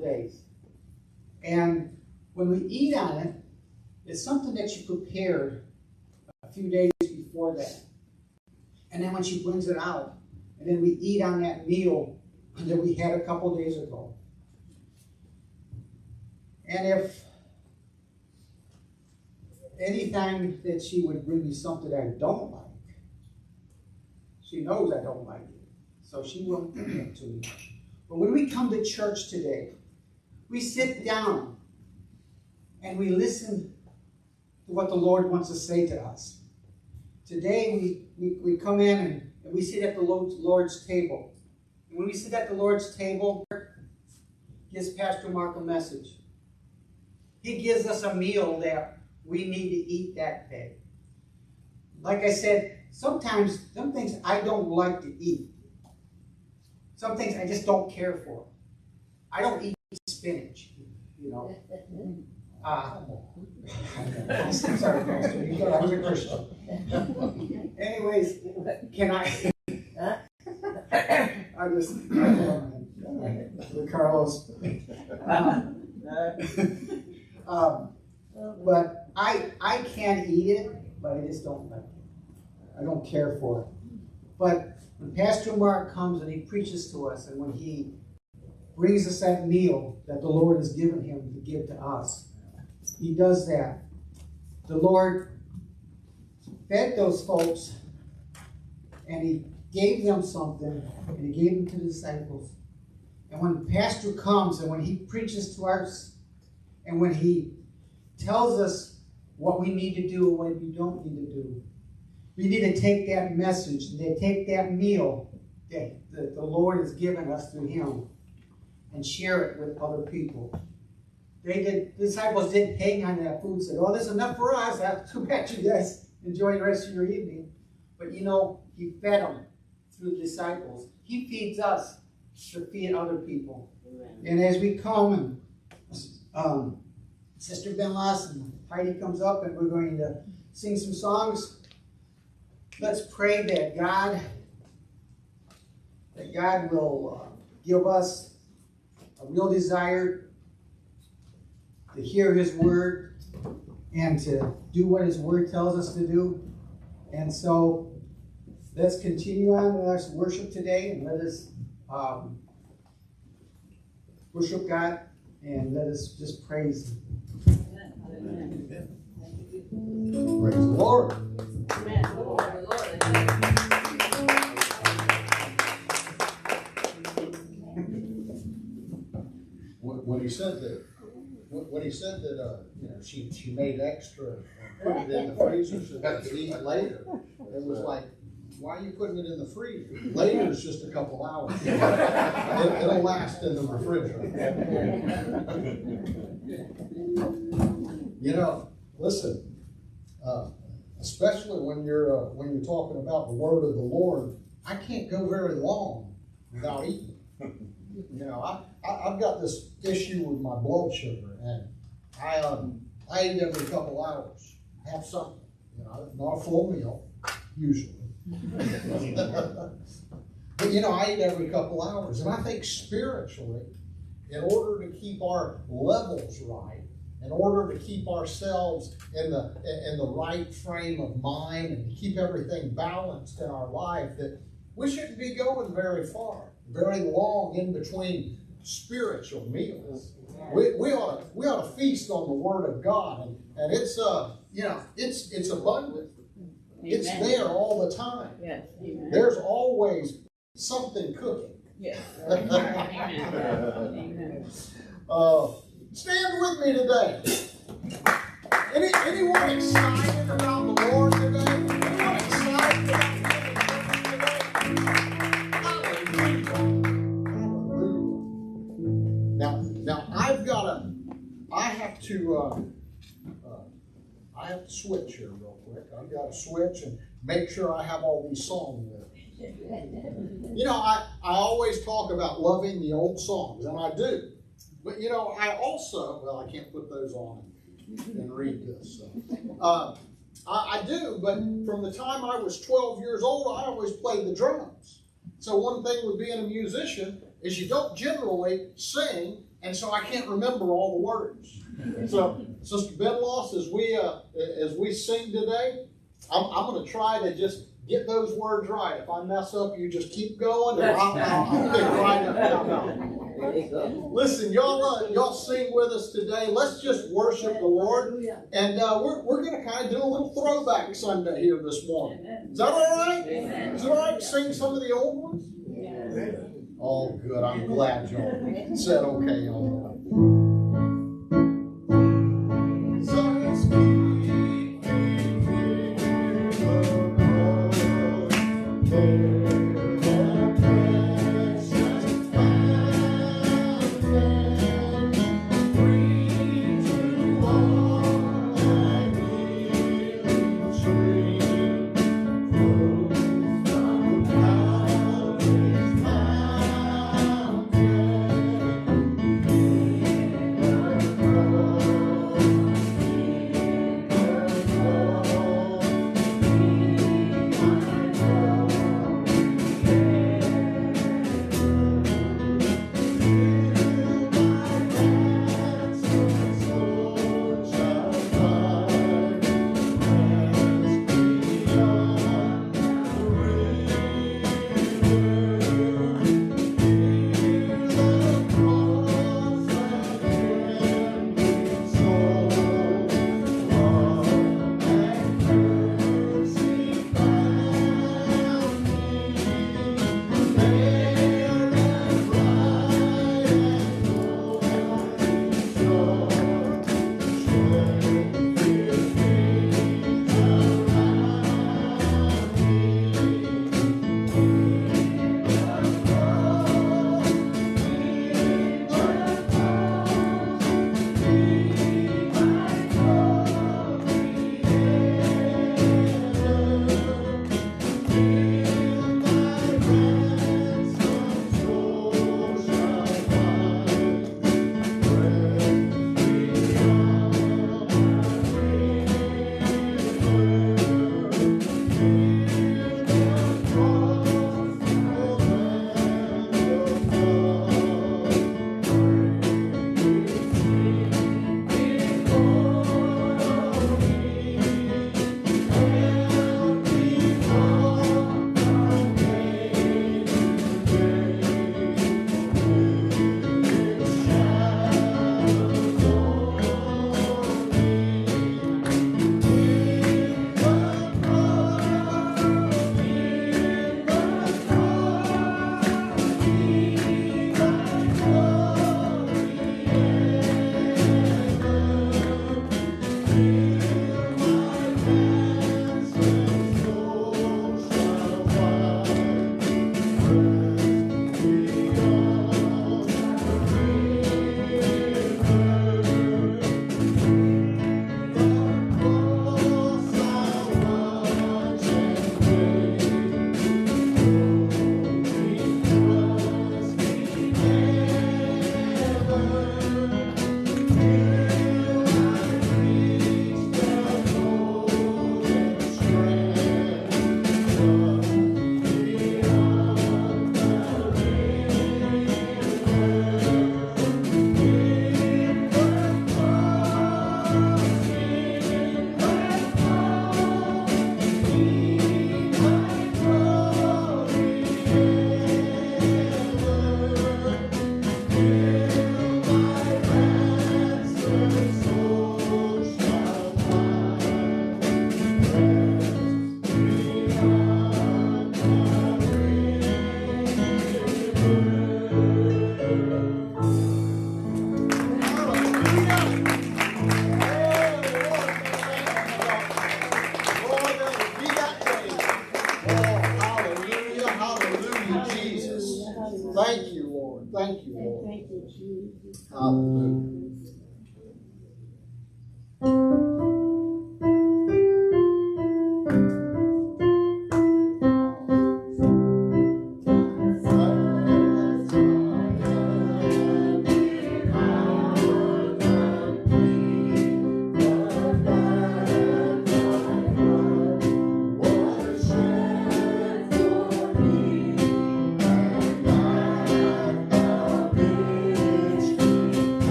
days. And when we eat on it, it's something that you prepared a few days before that. And then when she brings it out, and then we eat on that meal that we had a couple days ago. And if anytime that she would bring me something I don't like, she knows I don't like it. So she won't bring it to me. But when we come to church today, we sit down and we listen to what the Lord wants to say to us. Today we, we, we come in and, and we sit at the Lord's table. And when we sit at the Lord's table, gives Pastor Mark a message. He gives us a meal that we need to eat that day. Like I said, sometimes some things I don't like to eat. Some things I just don't care for. I don't eat spinach, you know. Uh, sorry, Pastor. You thought I was a Christian. Anyways, can I? I just, the Carlos. um, but I I can eat it, but I just don't like it. I don't care for it. But when Pastor Mark comes and he preaches to us, and when he brings us that meal that the Lord has given him to give to us, he does that. The Lord fed those folks, and he gave them something, and he gave them to the disciples. And when the pastor comes and when he preaches to us, and when he tells us what we need to do and what we don't need to do, we need to take that message and take that meal that the Lord has given us through Him and share it with other people. They did, the disciples didn't hang on that food and say, Oh, this is enough for us. That's too bad you guys enjoy the rest of your evening. But you know, He fed them through the disciples. He feeds us to feed other people. And as we come and um, Sister Ben and Heidi comes up and we're going to sing some songs. Let's pray that God that God will uh, give us a real desire to hear His word and to do what His word tells us to do. And so let's continue on with our worship today and let us um, worship God and let us just praise Him. Praise the Lord. Said that, when he said that, uh, you know, she, she made extra and put it in the freezer so that could eat later, it was like, why are you putting it in the freezer? Later is just a couple hours. It, it'll last in the refrigerator. You know, listen, uh, especially when you're uh, when you're talking about the word of the Lord, I can't go very long without eating. You know, I, I have got this issue with my blood sugar, and I um I eat every couple hours, have something. You know, not a full meal usually. but you know, I eat every couple hours, and I think spiritually, in order to keep our levels right, in order to keep ourselves in the in the right frame of mind and to keep everything balanced in our life that we shouldn't be going very far very long in between spiritual meals we, we ought to we ought to feast on the word of god and, and it's uh you know it's it's abundant Amen. it's there all the time yes. there's always something cooking yes. uh, Stand with me today. Any, anyone excited about I have to, uh, uh, I have to switch here real quick. I've got to switch and make sure I have all these songs. You know, I, I always talk about loving the old songs, and I do. But you know, I also, well, I can't put those on and read this. So. Uh, I, I, do, but from the time I was 12 years old, I always played the drums. So one thing with being a musician is you don't generally sing and so I can't remember all the words. So, Sister Benloss, as we uh, as we sing today, I'm, I'm going to try to just get those words right. If I mess up, you just keep going, and I'll, I'll, right up. No, Listen, y'all, uh, y'all sing with us today. Let's just worship the Lord, and uh, we're we're going to kind of do a little throwback Sunday here this morning. Is that all right? Is it all right to sing some of the old ones? Oh, good. I'm glad y'all said okay on that.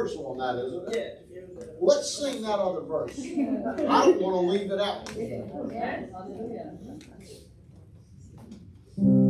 Verse on that, isn't it? Let's sing that other verse. I don't want to leave it out. You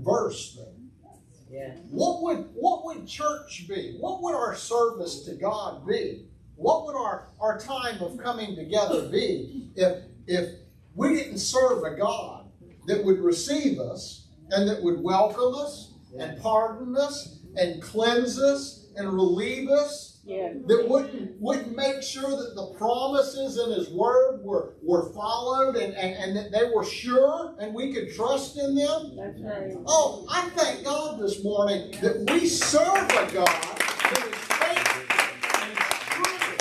verse there. Yeah. What would what would church be? What would our service to God be? What would our, our time of coming together be if if we didn't serve a God that would receive us and that would welcome us and pardon us and cleanse us and relieve us Yeah. that wouldn't wouldn't make sure that the promises in his word were, were followed and, and, and that they were sure and we could trust in them. That's right. Oh, I thank God this morning that we serve a God that is faithful and true.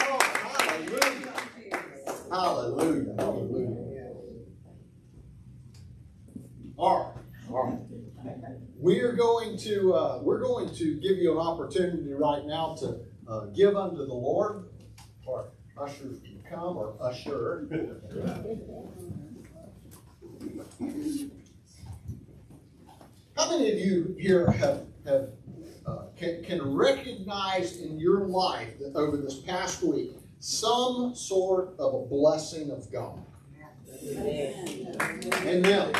Oh, hallelujah. Hallelujah. Hallelujah. All right. All right. We are going to uh, we're going to give you an opportunity right now to uh, give unto the Lord. Or ushers can come or usher. How many of you here have have uh, can, can recognize in your life that over this past week some sort of a blessing of God? Amen.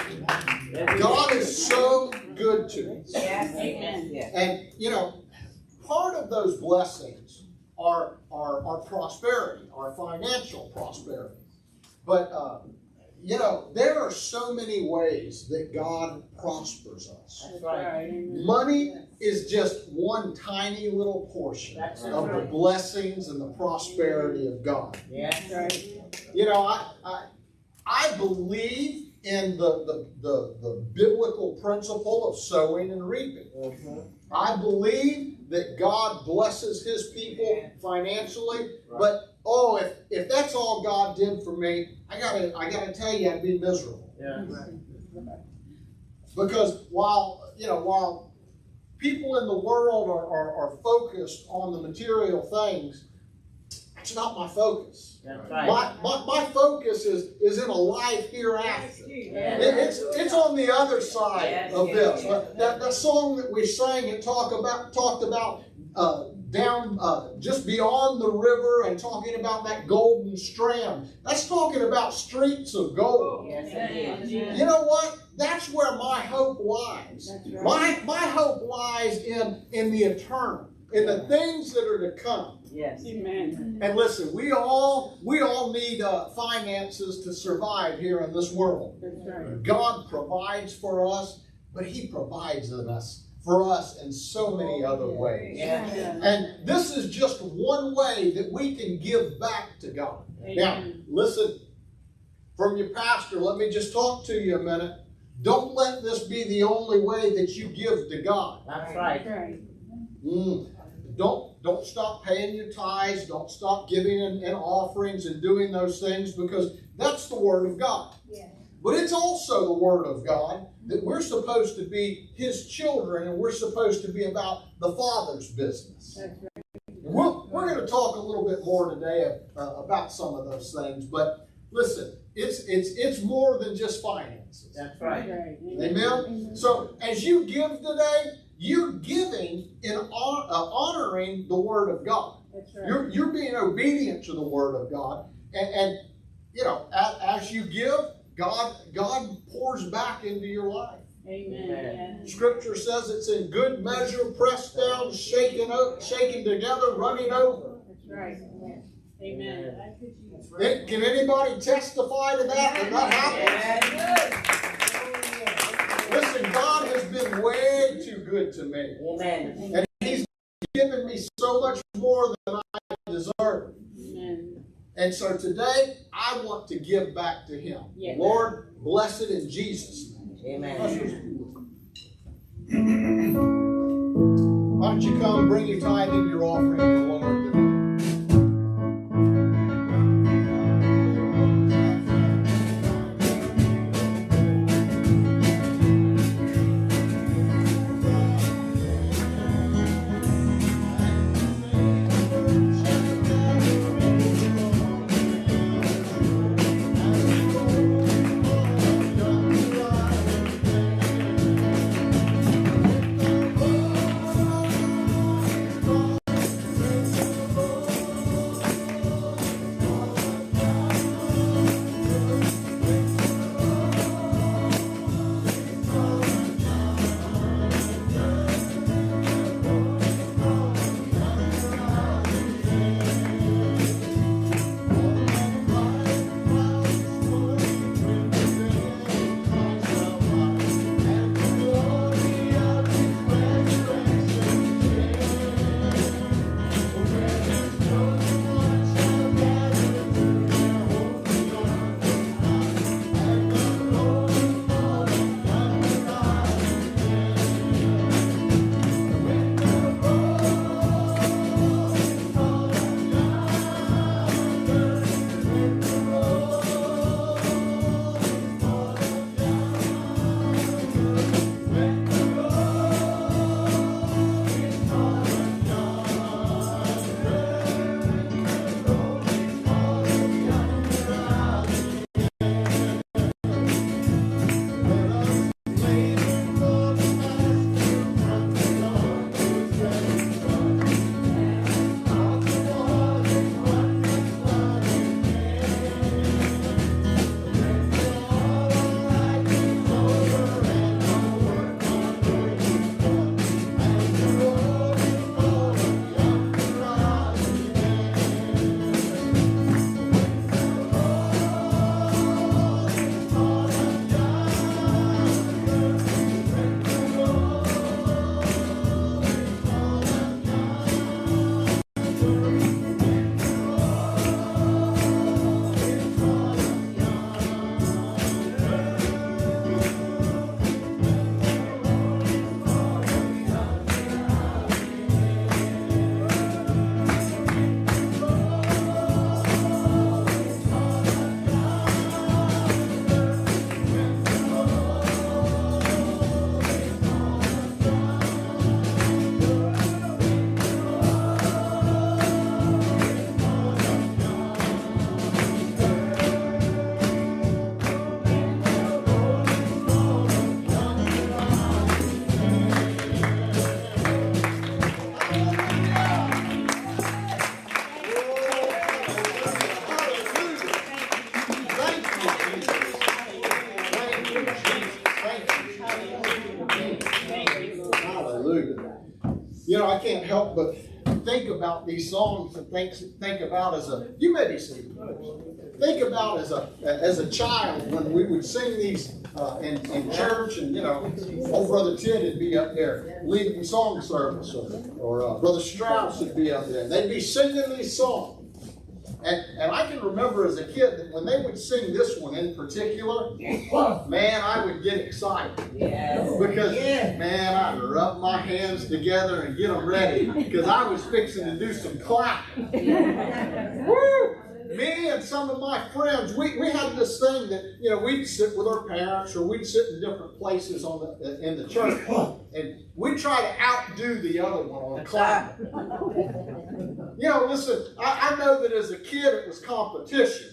God is so good to us. Amen. And you know, part of those blessings are are, are prosperity, our financial prosperity. But uh, you know, there are so many ways that God prospers us. That's right. Money is just one tiny little portion That's of the blessings and the prosperity of God. Yes. You know, I I, I believe in the, the, the, the biblical principle of sowing and reaping. Mm-hmm. I believe that God blesses his people financially, but oh, if, if that's all God did for me, I gotta I gotta tell you I'd be miserable. Yeah. Because while you know, while people in the world are, are, are focused on the material things, it's not my focus. That's right. My, my, my focus is, is in a life hereafter. Yeah. It- It's, it's on the other side Yes, of yes, this. yes. But That, that song that we sang and talk about, talked about uh, down uh, just beyond the river and talking about that golden strand. That's talking about streets of gold. Yes, it is. You know what? That's where my hope lies. That's right. My, my hope lies in, in the eternal, in the things that are to come. Yes. Amen. And listen, we all we all need uh, finances to survive here in this world. That's right. God provides for us, but He provides in us for us in so many other ways. Yes. And this is just one way that we can give back to God. Now, listen, from your pastor, let me just talk to you a minute. Don't let this be the only way that you give to God. That's right. That's right. Mm. Don't don't stop paying your tithes. Don't stop giving and, in offerings and doing those things because that's the word of God. But it's also the word of God that we're supposed to be His children and we're supposed to be about the Father's business. That's right. We're, we're going to talk a little bit more today uh, about some of those things. But listen, it's it's it's more than just finances. That's That's right. right. Amen. So as you give today, you're giving in hon- uh, honoring the Word of God. That's right. You're you're being obedient to the Word of God, and, and you know as, as you give, God God pours back into your life. Amen. Yeah. Scripture says it's in good measure, pressed down, shaken up, shaken together, running over. That's right. Amen. Can can anybody testify to that? That that happens. Yes. Listen, God has been way too good to me. Amen. And He's given me so much more than I deserve. Amen. And so today, I want to give back to Him. Yes. Lord, bless it in Jesus' name. Amen. Why don't you come and bring your tithe and your offering these songs and think, think about as a, you may be seated. Think about as a, as a child when we would sing these uh, in, in church and, you know, old Brother Ted would be up there leading song service or, or uh, Brother Strauss would be up there. They'd be singing these songs. And, and I can remember as a kid that when they would sing this one in particular, man, I would get excited. Yes. Because, man, I'd rub my hands together and get them ready because I was fixing to do some clapping. Woo! Me and some of my friends, we, we had this thing that, you know, we'd sit with our parents or we'd sit in different places on the, in the church and we'd try to outdo the other one on clapping. You know, listen, I, I know that as a kid it was competition.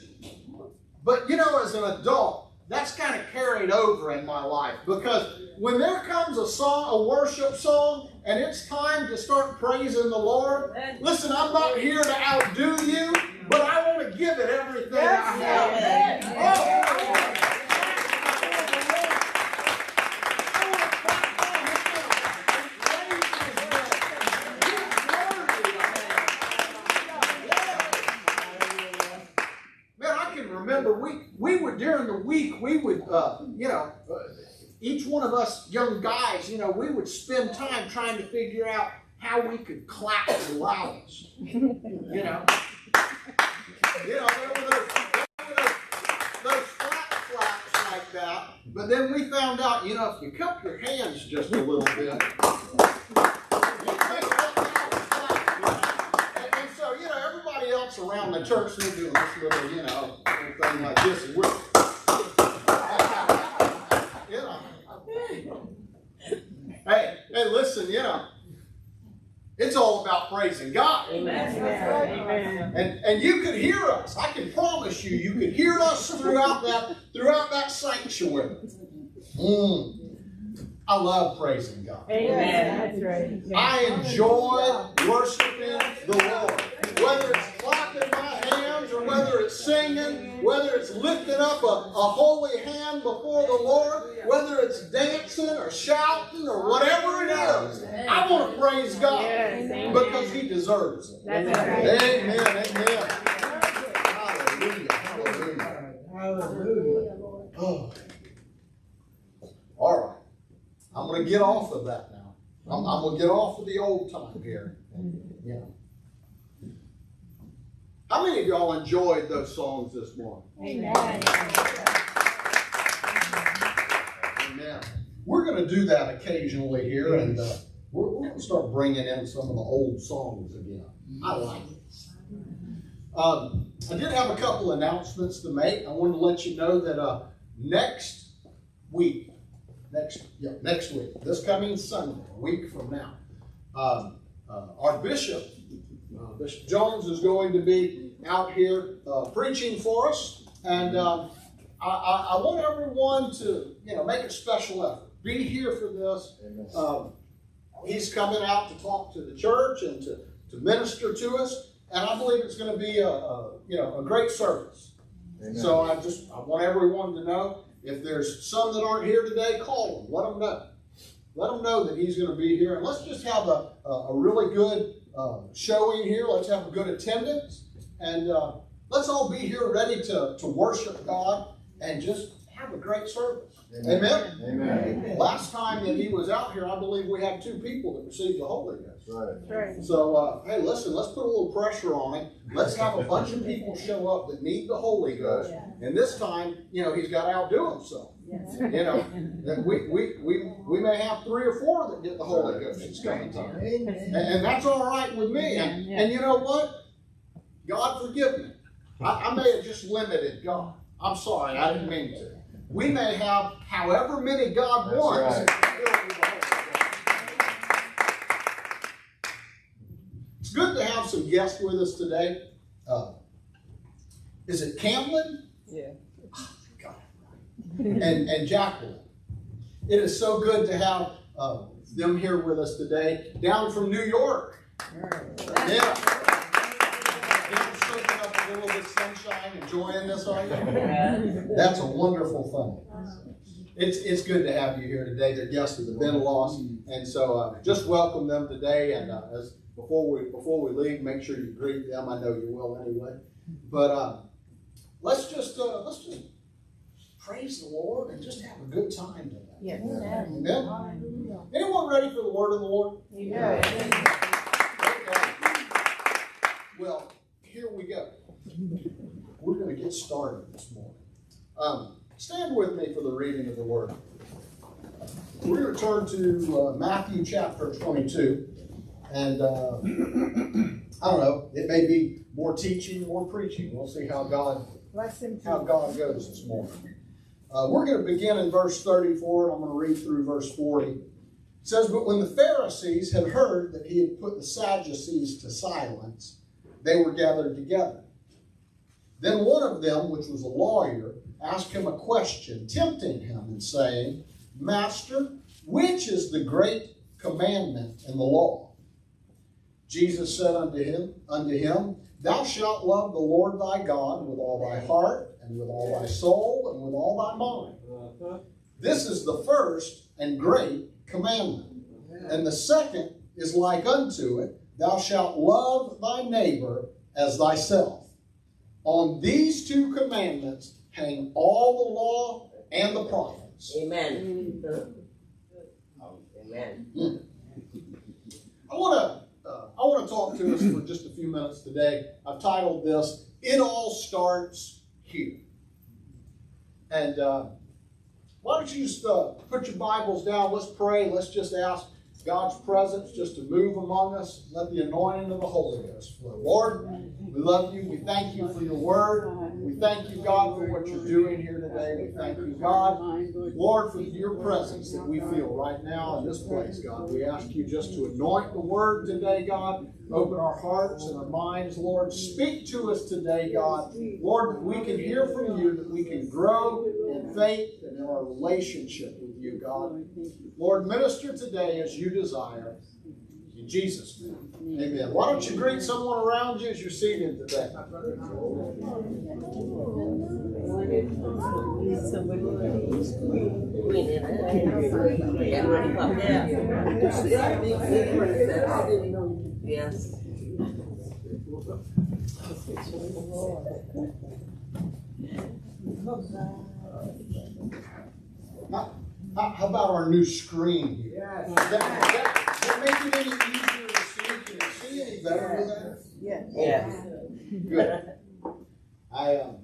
But you know, as an adult, that's kind of carried over in my life because when there comes a song, a worship song, and it's time to start praising the Lord, listen, I'm not here to outdo you, but I want to give it everything I have. Oh, Man, I can remember we we would during the week we would uh, you know each one of us young guys, you know, we would spend time trying to figure out how we could clap the loudest. You know, you know, there were those, there were those, those flat flaps like that. But then we found out, you know, if you cup your hands just a little bit. And, and so, you know, everybody else around the church, they're doing this little, you know, thing like this, and we're. Hey, hey, listen, you know, it's all about praising God. Amen. And, and you could hear us. I can promise you, you could hear us throughout that throughout that sanctuary. Mm. I love praising God. Amen. That's right. I enjoy worshiping the Lord. Whether it's clapping my hands or whether it's singing, whether it's lifting up a, a holy hand before the Lord, whether it's dancing or shouting or whatever it is, I want to praise God because He deserves it. That's right. Amen. Amen. Hallelujah. Hallelujah. Hallelujah. Oh. All right. I'm going to get off of that now. I'm, I'm going to get off of the old time here. Yeah. How many of y'all enjoyed those songs this morning? Amen. Amen. We're going to do that occasionally here, and uh, we're, we're going to start bringing in some of the old songs again. I like it. Um, I did have a couple announcements to make. I wanted to let you know that uh, next week, next yeah, next week, this coming Sunday, a week from now, um, uh, our bishop, uh, Bishop Jones, is going to be out here uh, preaching for us, and um, I, I, I want everyone to you know make a special effort. Be here for this. Um, he's coming out to talk to the church and to, to minister to us, and I believe it's going to be a, a you know a great service. So I just I want everyone to know if there's some that aren't here today, call them. Let them know. Let them know that he's going to be here, and let's just have a a, a really good uh, showing here. Let's have a good attendance, and uh, let's all be here ready to to worship God and just have a great service. Amen. Amen. Last time that he was out here, I believe we had two people that received the Holy Ghost. Right. Right. So, uh, hey, listen, let's put a little pressure on him. Let's have a bunch of people show up that need the Holy Ghost. And this time, you know, he's got to outdo himself. You know, that we, we, we, we may have three or four that get the Holy Ghost this coming time. And, and that's all right with me. And, and you know what? God forgive me. I, I may have just limited God. I'm sorry, I didn't mean to. We may have however many God That's wants. right. It's good to have some guests with us today. Uh, is it Camlin? Yeah. And, and Jacqueline. It is so good to have uh, them here with us today, down from New York. Yeah. Up a little bit of sunshine, enjoying this, are you? That's a wonderful thing. It's, it's good to have you here today. They're guests of the Benelos, and so uh, just welcome them today. And uh, as before we before we leave, make sure you greet them. I know you will anyway. But uh, let's just uh, let's just praise the Lord and just have a good time today. Yes. Amen. Anyone ready for the word of the Lord? Amen. Okay. Well, here we go. We're going to get started this morning. Um, stand with me for the reading of the word. We're going to turn to uh, Matthew chapter 22. And uh, I don't know, it may be more teaching, more preaching. We'll see how God Bless him. how God goes this morning. Uh, we're going to begin in verse 34, and I'm going to read through verse 40. It says, But when the Pharisees had heard that he had put the Sadducees to silence, they were gathered together. Then one of them, which was a lawyer, asked him a question, tempting him and saying, Master, which is the great commandment in the law? Jesus said unto him, unto him, Thou shalt love the Lord thy God with all thy heart, and with all thy soul, and with all thy mind. This is the first and great commandment. And the second is like unto it, Thou shalt love thy neighbor as thyself. On these two commandments hang all the law and the prophets. presence. Amen. Amen. I want to uh, I want to talk to us for just a few minutes today. I've titled this "It All Starts Here," and uh, why don't you just uh, put your Bibles down? Let's pray. Let's just ask God's presence just to move among us. Let the anointing of the Holy Ghost flow. Lord, we love you. We thank you for your word. We thank you, God, for what you're doing here today. We thank you, God, Lord, for your presence that we feel right now in this place, God. We ask you just to anoint the word today, God. Open our hearts and our minds, Lord. Speak to us today, God. Lord, that we can hear from you, that we can grow in faith and in our relationship with you, God. Lord, minister today as you desire. In Jesus' name. Amen. Why don't you greet someone around you as you're seated today? Yes. How, how how about our new screen here? Does that, does that, that make it any easier to see? Can you see any better with that? Yes. Yeah. Good. I, um,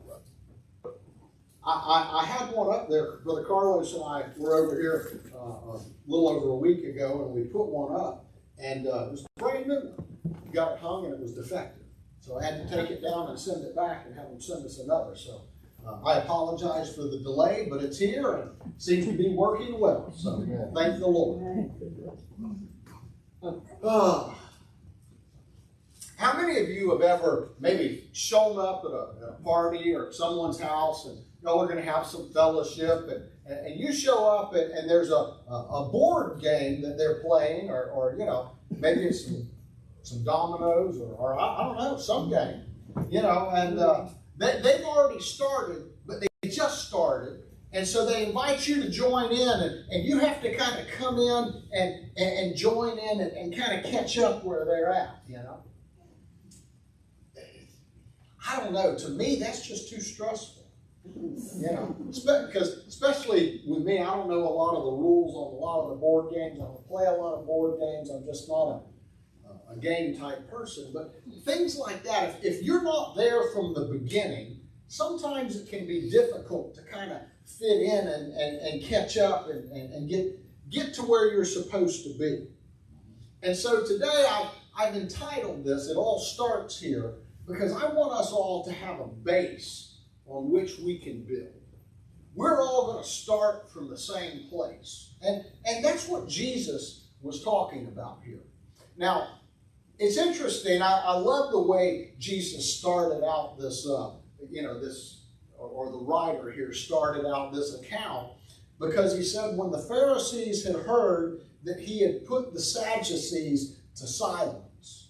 I, I, I had one up there. Brother Carlos and I were over here uh, a little over a week ago, and we put one up, and uh, it was brand new. We got it hung, and it was defective. So I had to take it down and send it back, and have them send us another. So uh, I apologize for the delay, but it's here and seems to be working well. So thank the Lord. Uh, how many of you have ever maybe shown up at a, at a party or at someone's house and y'all are going to have some fellowship and, and, and you show up and, and there's a, a, a board game that they're playing or, or you know, maybe it's some, some dominoes or, or I, I don't know, some game, you know, and uh, they, they've already started, but they just started. And so they invite you to join in, and, and you have to kind of come in and, and, and join in and, and kind of catch up where they're at, you know. I don't know. To me, that's just too stressful. You know, because especially with me, I don't know a lot of the rules on a lot of the board games. I don't play a lot of board games. I'm just not a, a game type person. But things like that, if, if you're not there from the beginning, sometimes it can be difficult to kind of fit in and, and, and catch up and, and, and get get to where you're supposed to be. And so today I've, I've entitled this, It All Starts Here, because I want us all to have a base on which we can build. We're all going to start from the same place. And, and that's what Jesus was talking about here. Now, it's interesting. I, I love the way Jesus started out this, uh, you know, this, or, or the writer here started out this account because he said, when the Pharisees had heard that he had put the Sadducees to silence,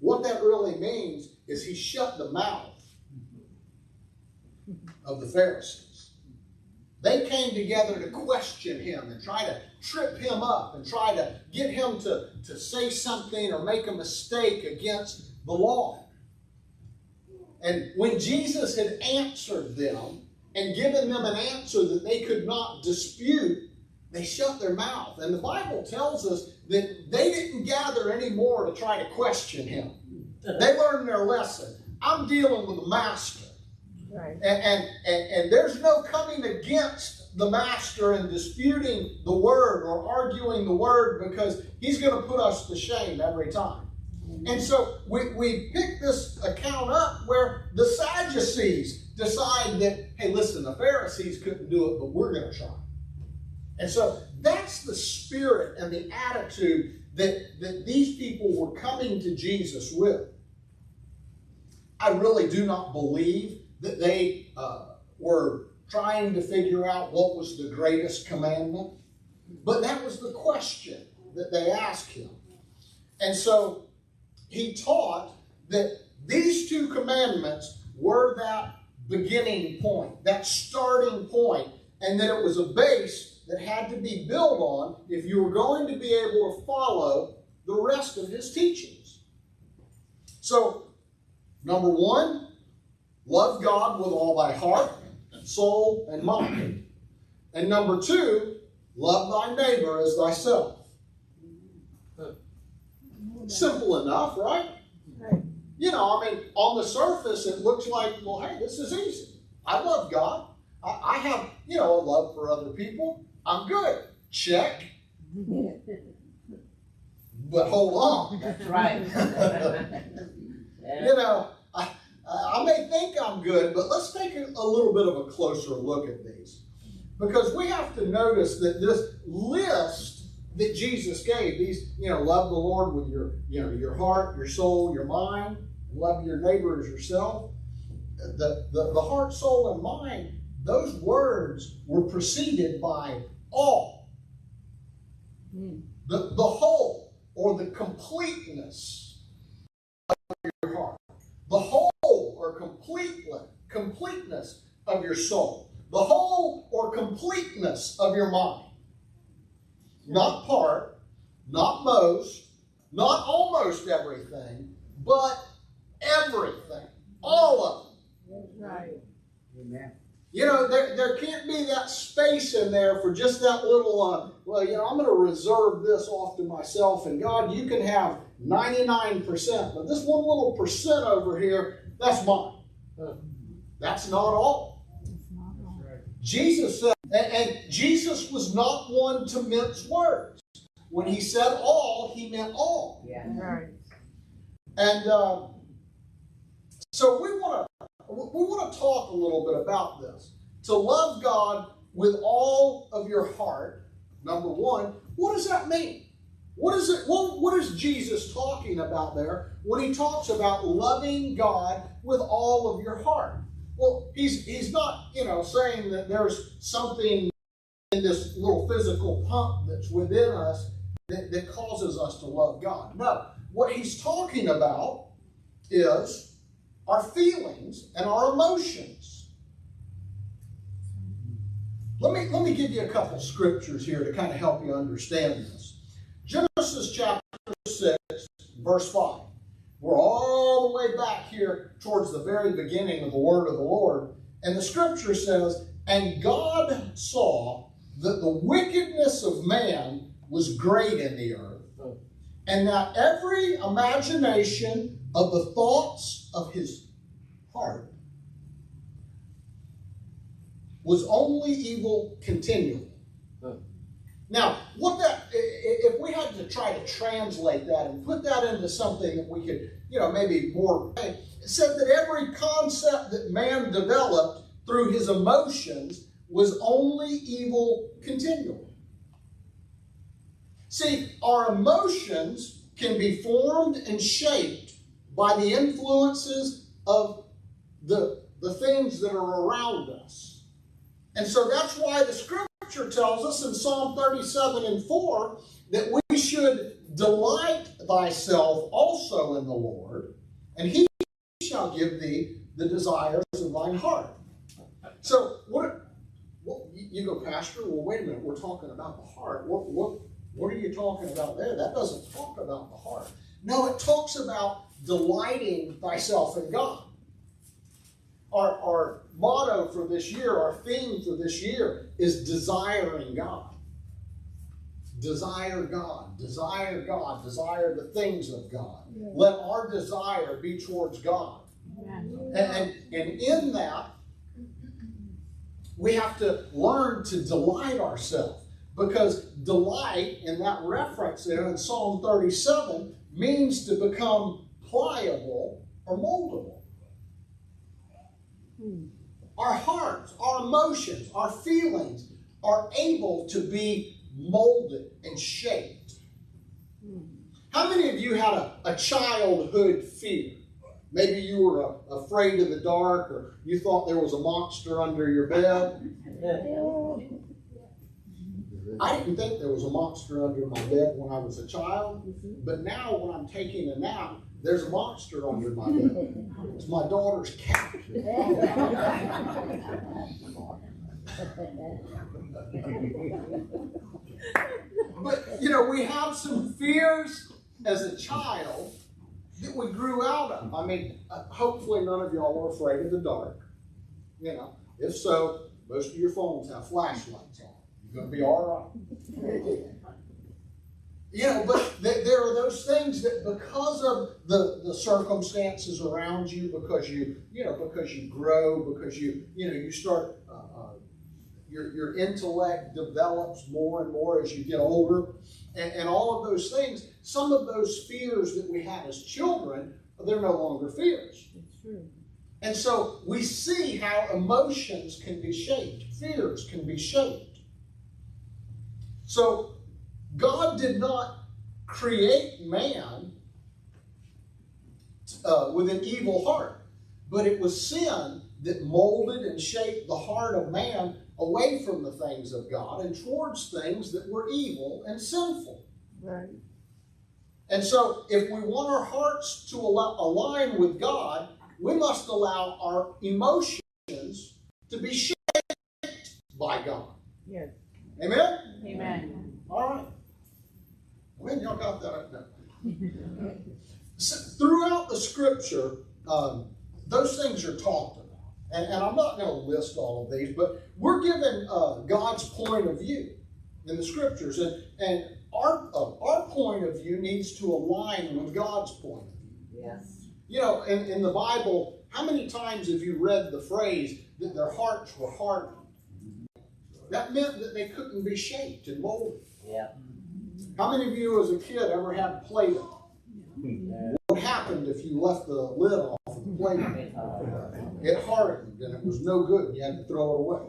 what that really means is he shut the mouth of the Pharisees. They came together to question him and try to trip him up and try to get him to, to say something or make a mistake against the law. And when Jesus had answered them and given them an answer that they could not dispute, they shut their mouth. And the Bible tells us that they didn't gather anymore to try to question him. They learned their lesson. I'm dealing with a master. Right. And, and, and, and there's no coming against the master and disputing the word or arguing the word because he's going to put us to shame every time. Mm-hmm. And so we, we pick this account up where the Sadducees decide that, hey, listen, the Pharisees couldn't do it, but we're going to try. And so that's the spirit and the attitude that, that these people were coming to Jesus with. I really do not believe that they uh, were trying to figure out what was the greatest commandment, but that was the question that they asked him. And so he taught that these two commandments were that beginning point, that starting point, and that it was a base that had to be built on if you were going to be able to follow the rest of his teachings. So, number one, love God with all thy heart, soul, and mind. And number two, love thy neighbor as thyself. Simple enough, right? Right. You know, I mean, on the surface, it looks like, well, hey, this is easy. I love God. I, I have, you know, a love for other people. I'm good. Check. But hold on. That's right. You know, I, I may think I'm good, but let's take a, a little bit of a closer look at these. Because we have to notice that this list that Jesus gave, these, you know, love the Lord with your, you know, your heart, your soul, your mind, love your neighbor as yourself. The, the, the heart, soul, and mind, those words were preceded by all. Hmm. The, the whole or the completeness of your heart. The whole or completely, completeness of your soul. The whole or completeness of your mind. Not part, not most, not almost everything, but everything. All of it. Right. Amen. You know, there, there can't be that space in there for just that little, uh, well, you know, I'm going to reserve this off to myself, and God, you can have 99%, but this one little percent over here, that's mine. That's not all. Jesus said, and, and Jesus was not one to mince words. When he said all, he meant all. Yeah. Right. And uh, so we want to we want to talk a little bit about this. To love God with all of your heart, number one, what does that mean? What is it? What, what is Jesus talking about there when he talks about loving God with all of your heart? Well, he's he's not you know saying that there's something in this little physical pump that's within us that, that causes us to love God. No, what he's talking about is our feelings and our emotions. Let me, let me give you a couple scriptures here to kind of help you understand this. Genesis chapter 6, verse 5. We're all the way back here towards the very beginning of the word of the Lord. And the scripture says, And God saw that the wickedness of man was great in the earth, and that every imagination of the thoughts of his heart was only evil continually. Now, what that, if we had to try to translate that and put that into something that we could, you know, maybe more, it said that every concept that man developed through his emotions was only evil continually. See, our emotions can be formed and shaped by the influences of the, the things that are around us. And so that's why the scripture tells us in Psalm 37 and 4 that we should delight thyself also in the Lord, and he shall give thee the desires of thine heart. So, what, what you you go, Pastor? Well, wait a minute. We're talking about the heart. What, what, what are you talking about there? That doesn't talk about the heart. No, it talks about delighting thyself in God. Our, our motto for this year, our theme for this year is desiring God. Desire God, desire God, desire the things of God. Let our desire be towards God. And, and, and in that, we have to learn to delight ourselves. Because delight, in that reference there in Psalm 37, means to become pliable or moldable. Our hearts, our emotions, our feelings are able to be molded and shaped. How many of you had a, a childhood fear? Maybe you were uh, afraid of the dark or you thought there was a monster under your bed. I didn't think there was a monster under my bed when I was a child, but now when I'm taking a nap, there's a monster under my bed. It's my daughter's cat. But you know, we have some fears as a child that we grew out of. I mean, uh, hopefully none of y'all are afraid of the dark. You know, if so, Most of your phones have flashlights on. You're gonna be all right. You know, but th- there are those things that because of the, the circumstances around you, because you, you know, because you grow, because you, you know, you start, uh, uh, your, your intellect develops more and more as you get older, and, and all of those things, some of those fears that we had as children, they're no longer fears. It's true. And so we see how emotions can be shaped, fears can be shaped. So God did not create man uh, with an evil heart, but it was sin that molded and shaped the heart of man away from the things of God and towards things that were evil and sinful. Right. And so, if we want our hearts to align with God, we must allow our emotions to be shaped by God. Yes. Amen? Amen. All right. When y'all got that now. So, throughout the scripture, um, those things are talked about. And, and I'm not going to list all of these, but we're given uh, God's point of view in the scriptures. And, and our, uh, our point of view needs to align with God's point of view. Yes. You know, in, in the Bible, how many times have you read the phrase that their hearts were hardened? That meant that they couldn't be shaped and molded. Yeah. How many of you as a kid ever had Play-Doh? What happened if you left the lid off of the Play-Doh? It hardened and it was no good. You had to throw it away.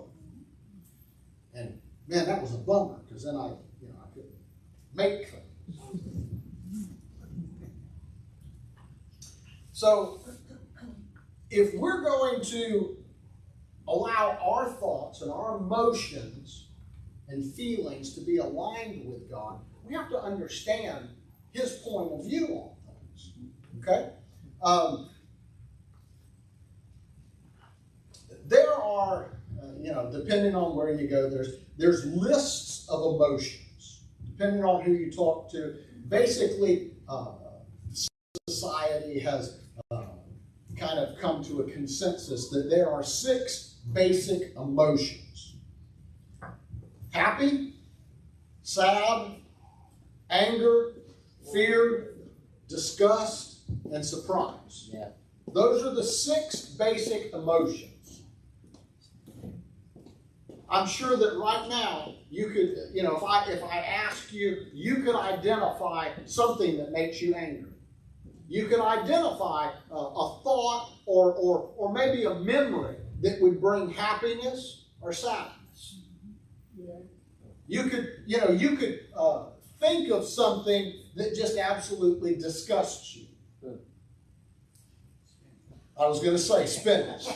And man, that was a bummer because then I, you know, I couldn't make things. So, if we're going to allow our thoughts and our emotions and feelings to be aligned with God, we have to understand His point of view on things. Okay? Um, there are, uh, you know, depending on where you go, there's there's lists of emotions, depending on who you talk to. Basically, uh, society has uh, kind of come to a consensus that there are six basic emotions: happy, sad, anger, fear, disgust, and surprise. Yeah. Those are the six basic emotions. I'm sure that right now you could, you know, if I if I ask you, you could identify something that makes you angry. You could identify uh, a thought or, or or maybe a memory that would bring happiness or sadness. Yeah. You could, you know, you could uh, think of something that just absolutely disgusts you. I was going to say spinach.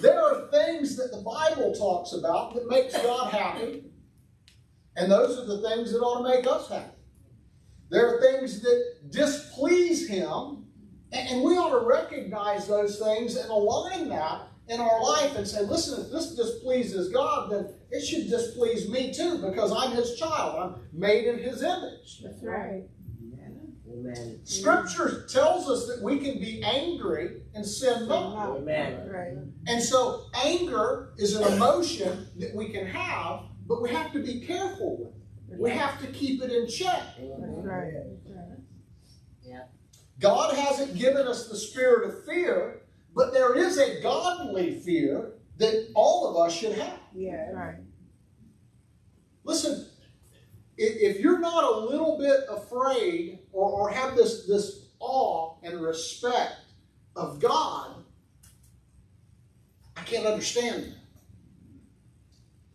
there are things that the Bible talks about that makes God happy, and those are the things that ought to make us happy. There are things that displease Him, and and we ought to recognize those things and align that in our life and say, listen, if this displeases God, then it should displease me too because I'm His child. I'm made in His image. That's right. Amen. Scripture tells us that we can be angry and sin not. Amen. Right. And so anger is an emotion that we can have, but we have to be careful with it. We have to keep it in check. That's right. That's right. God hasn't given us the spirit of fear, but there is a godly fear that all of us should have. Yeah. Right. Listen, if you're not a little bit afraid or, or have this, this awe and respect of God, I can't understand that.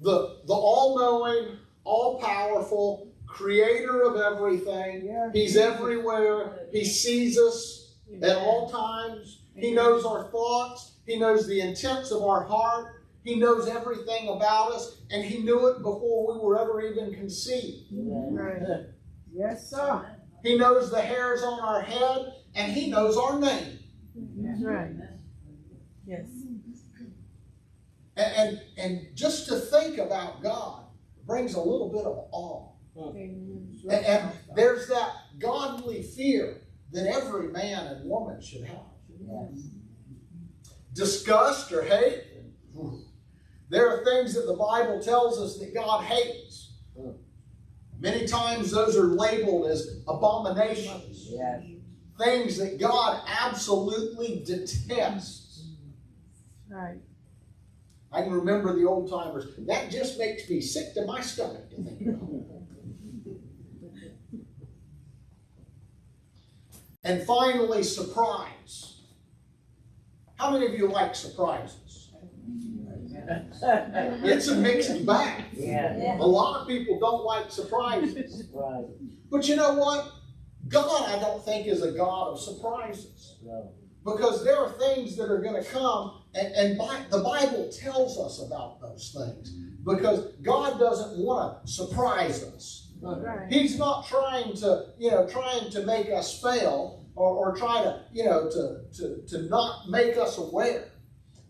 The, the all knowing, all powerful, creator of everything, Yeah. He's everywhere, He sees us at all times. He knows our thoughts. He knows the intents of our heart. He knows everything about us, and He knew it before we were ever even conceived. Right. Yes, sir. He knows the hairs on our head, and He knows our name. That's right. Yes. And, and, and just to think about God brings a little bit of awe. And, and there's that godly fear that every man and woman should have. Yes. Disgust or hate. There are things that the Bible tells us that God hates. Many times those are labeled as abominations. Yes. Things that God absolutely detests. Right. I can remember the old timers. That just makes me sick to my stomach to think about. And finally, surprise. How many of you like surprises? It's a mixed bag. Yeah. A lot of people don't like surprises. Right. But you know what? God, I don't think, is a God of surprises. No. Because there are things that are going to come, and, and Bi- the Bible tells us about those things. Because God doesn't want to surprise us. Right. He's not trying to, you know, trying to make us fail or, or try to, you know, to, to, to not make us aware.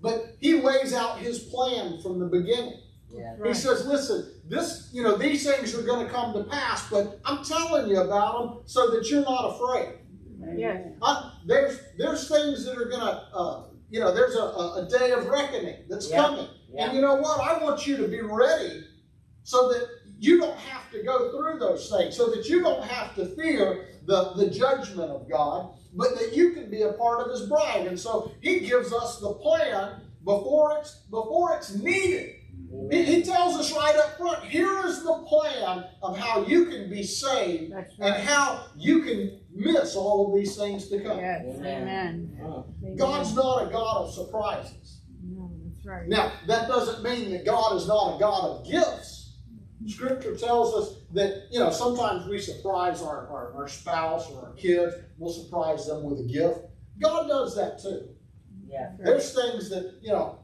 But he lays out his plan from the beginning. Yeah. He says, listen, this, you know, these things are going to come to pass, but I'm telling you about them so that you're not afraid. Yes. Uh, there's there's things that are gonna uh, you know there's a, a, a day of reckoning that's Yeah. coming Yeah. and you know what I want you to be ready so that you don't have to go through those things so that you don't have to fear the, the judgment of God but that you can be a part of his bride and so he gives us the plan before it's before it's needed he, he tells us right up front here is the plan of how you can be saved That's and how you can miss all of these things to come. Yes. Amen. Amen. Amen. God's not a God of surprises. No, that's right. Now, that doesn't mean that God is not a God of gifts. Scripture tells us that, you know, sometimes we surprise our, our, our spouse or our kids. We'll surprise them with a gift. God does that too. Yeah. There's things that, you know,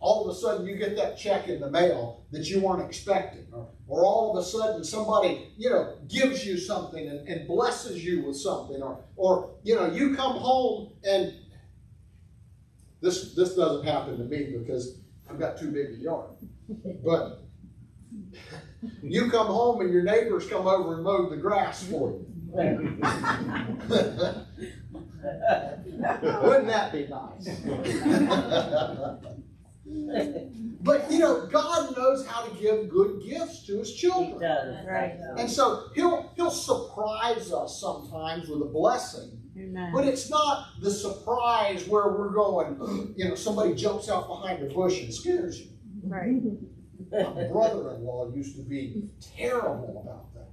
all of a sudden you get that check in the mail that you weren't expecting. Or, or all of a sudden somebody, you know, gives you something and, and blesses you with something. Or, or, you know, you come home and this, this doesn't happen to me because I've got too big a yard. But you come home and your neighbors come over and mow the grass for you. Wouldn't that be nice? but you know, God knows how to give good gifts to his He children. does. Right. And so he'll he'll surprise us sometimes with a blessing. Amen. But it's not the surprise where we're going, you know, somebody jumps out behind a bush and scares you. Right. My brother-in-law used to be terrible about that.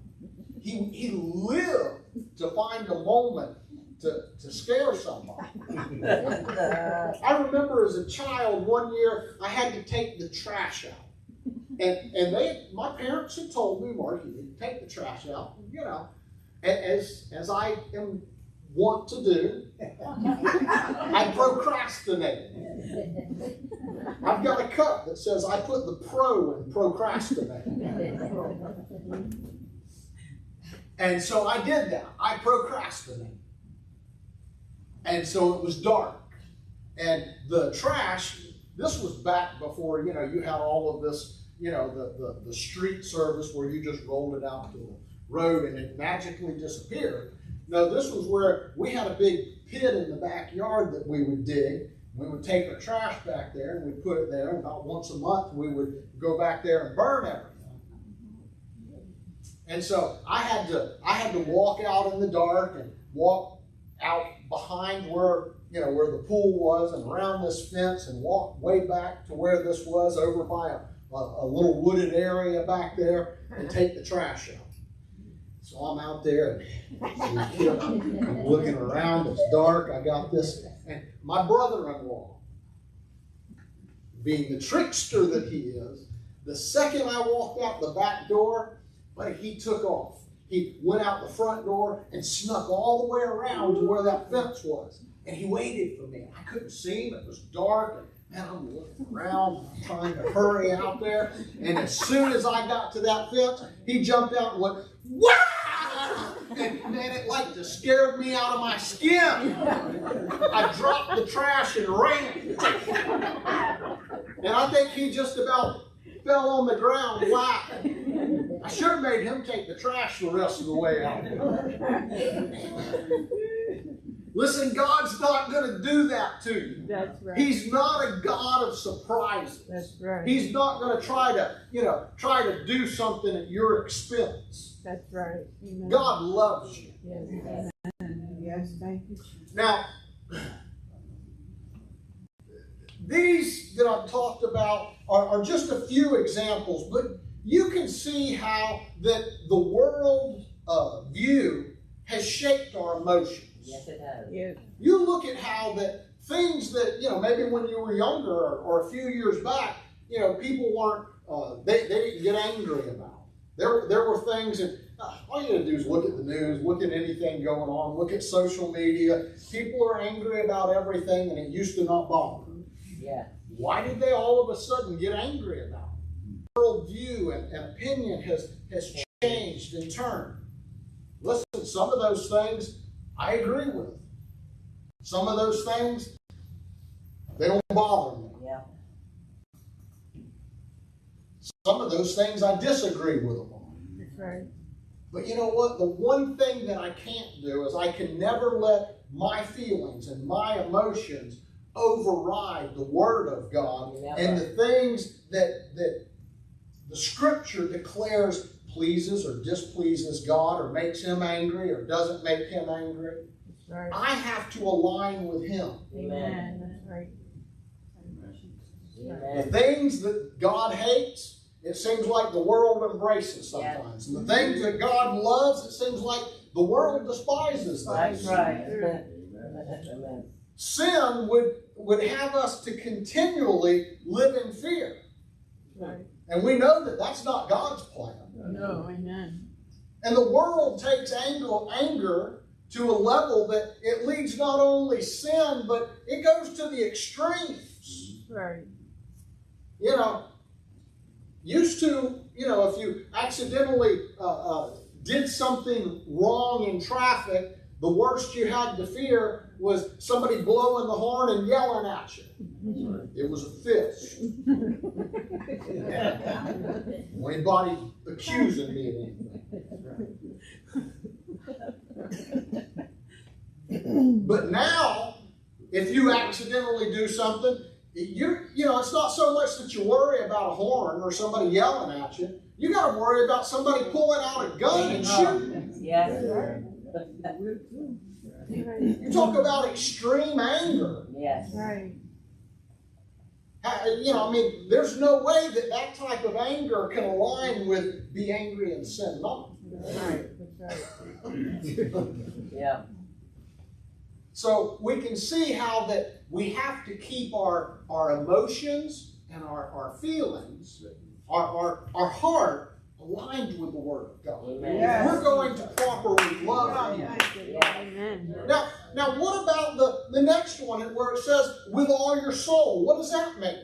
He he lived to find a moment to, to scare somebody. I remember as a child one year I had to take the trash out. And and they my parents had told me, Mark, you need to take the trash out, you know. a- As as I am want to do, I procrastinate. I've got a cup that says I put the pro in procrastinate. And so I did that. I procrastinated. And so it was dark. And the trash, this was back before, you know, you had all of this, you know, the, the, the street service where you just rolled it out to the road and it magically disappeared. No, this was where we had a big pit in the backyard that we would dig. We would take our trash back there and we'd put it there. About once a month, we would go back there and burn everything. And so I had to I had to walk out in the dark and walk out behind where you know where the pool was and around this fence and walk way back to where this was over by a, a, a little wooded area back there and take the trash out. So I'm out there and I'm looking around. It's dark. I got this, and my brother-in-law, being the trickster that he is, the second I walked out the back door, but he took off. He went out the front door and snuck all the way around to where that fence was. And he waited for me. I couldn't see him. It was dark. And man, I'm looking around, trying to hurry out there. And as soon as I got to that fence, he jumped out and went, Wow! And man, it like just scared me out of my skin. I dropped the trash and ran. And I think he just about fell on the ground laughing. I should have made him take the trash the rest of the way out. Listen, God's not going to do that to you. That's right. He's not a God of surprises. That's right. He's not going to try to, you know, try to do something at your expense. That's right. Amen. God loves you. Yes. Yes. Thank you. Now, these that I've talked about are, are just a few examples, but you can see how that the world uh, view has shaped our emotions. Yes, it has. Yes. You look at how that things that, you know, maybe when you were younger or, or a few years back, you know, people weren't, uh, they, they didn't get angry about. There, there were things that uh, all you gotta do is look at the news, look at anything going on, look at social media. People are angry about everything and it used to not bother them. Yeah. Why did they all of a sudden get angry about it? Worldview and, and opinion has, has changed and turned. Listen, some of those things I agree with. Some of those things, they don't bother me. Yeah. Some of those things I disagree with them on. That's right. But you know what? The one thing that I can't do is I can never let my feelings and my emotions override the Word of God Never. and the things that that the Scripture declares pleases or displeases God or makes Him angry or doesn't make Him angry. Right. I have to align with Him. Amen. That's right. The things that God hates, it seems like the world embraces sometimes. And the things that God loves, it seems like the world despises That's those. right. Amen. Sin would, would have us to continually live in fear. Right. And we know that that's not God's plan. No. Amen. And the world takes anger, to a level that it leads not only sin, but it goes to the extremes. Right. you know, used to, you know, if you accidentally uh, uh, did something wrong in traffic, the worst you had to fear was somebody blowing the horn and yelling at you. It was a fist. Anybody accusing me of anything. But now, if you accidentally do something, you you know it's not so much that you worry about a horn or somebody yelling at you. You got to worry about somebody pulling out a gun and shooting. Yes. Right. You talk about extreme anger. Yes. Right. How- You know, I mean, there's no way that that type of anger can align with be angry and sin not. That's right. That's right. Yeah. So we can see how that we have to keep our, our emotions and our, our feelings, our, our, our heart aligned with the Word of God. Amen. Yes. We're going to properly love Him. Amen. Now, now what about the, the next one where it says, with all your soul? What does that mean?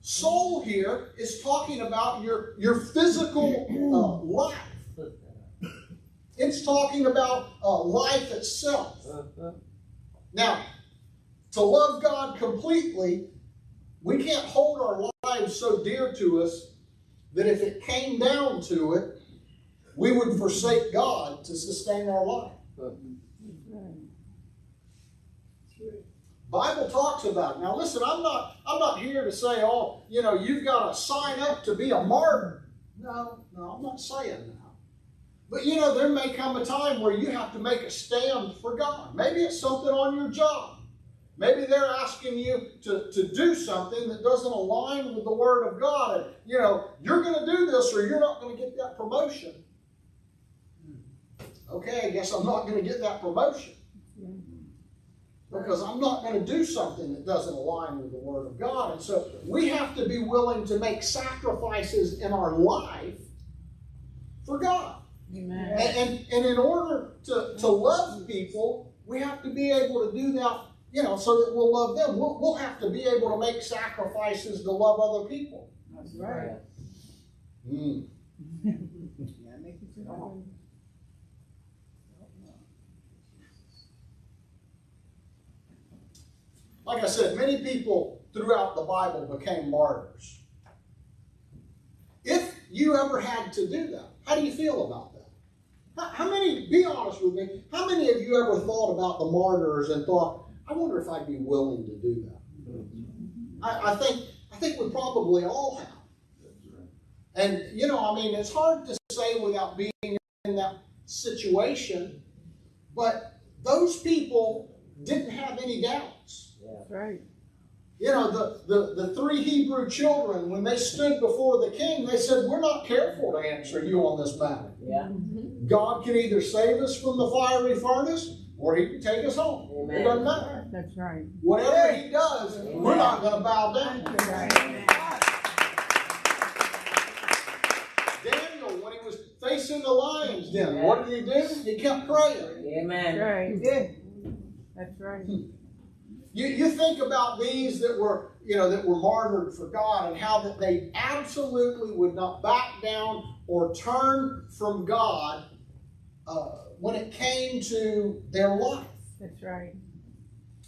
Soul here is talking about your, your physical uh, life. It's talking about uh, life itself. Now, to love God completely, we can't hold our lives so dear to us that if it came down to it, we would forsake God to sustain our life. Bible talks about it. Now listen, I'm not I'm not here to say, oh, you know, you've got to sign up to be a martyr. No, no, I'm not saying that. But you know, there may come a time where you have to make a stand for God. Maybe it's something on your job. Maybe they're asking you to, to do something that doesn't align with the Word of God. And, you know, you're going to do this or you're not going to get that promotion. Okay, I guess I'm not going to get that promotion. Because I'm not going to do something that doesn't align with the Word of God. And so we have to be willing to make sacrifices in our life for God. Amen. And, and, and in order to, to love people, we have to be able to do that, you know, so that we'll love them. We'll, we'll have to be able to make sacrifices to love other people. That's right. Mm. Like I said, many people throughout the Bible became martyrs. If you ever had to do that, how do you feel about that? How, how many, be honest with me, how many of you ever thought about the martyrs and thought, I wonder if I'd be willing to do that? I, I think, I think we probably all have. And, you know, I mean, it's hard to say without being in that situation, but those people didn't have any doubts. That's right. You know, the, the, the three Hebrew children, when they stood before the king, they said, We're not careful to answer you on this matter. Yeah. Mm-hmm. God can either save us from the fiery furnace or he can take us home. It doesn't matter. That's right. Whatever he does, we're not going to bow down. Daniel, when he was facing the lion's den, what did he do? He kept praying. That's Amen. right. That's right. You, you think about these that were, you know, that were martyred for God and how that they absolutely would not back down or turn from God uh, when it came to their life. That's right.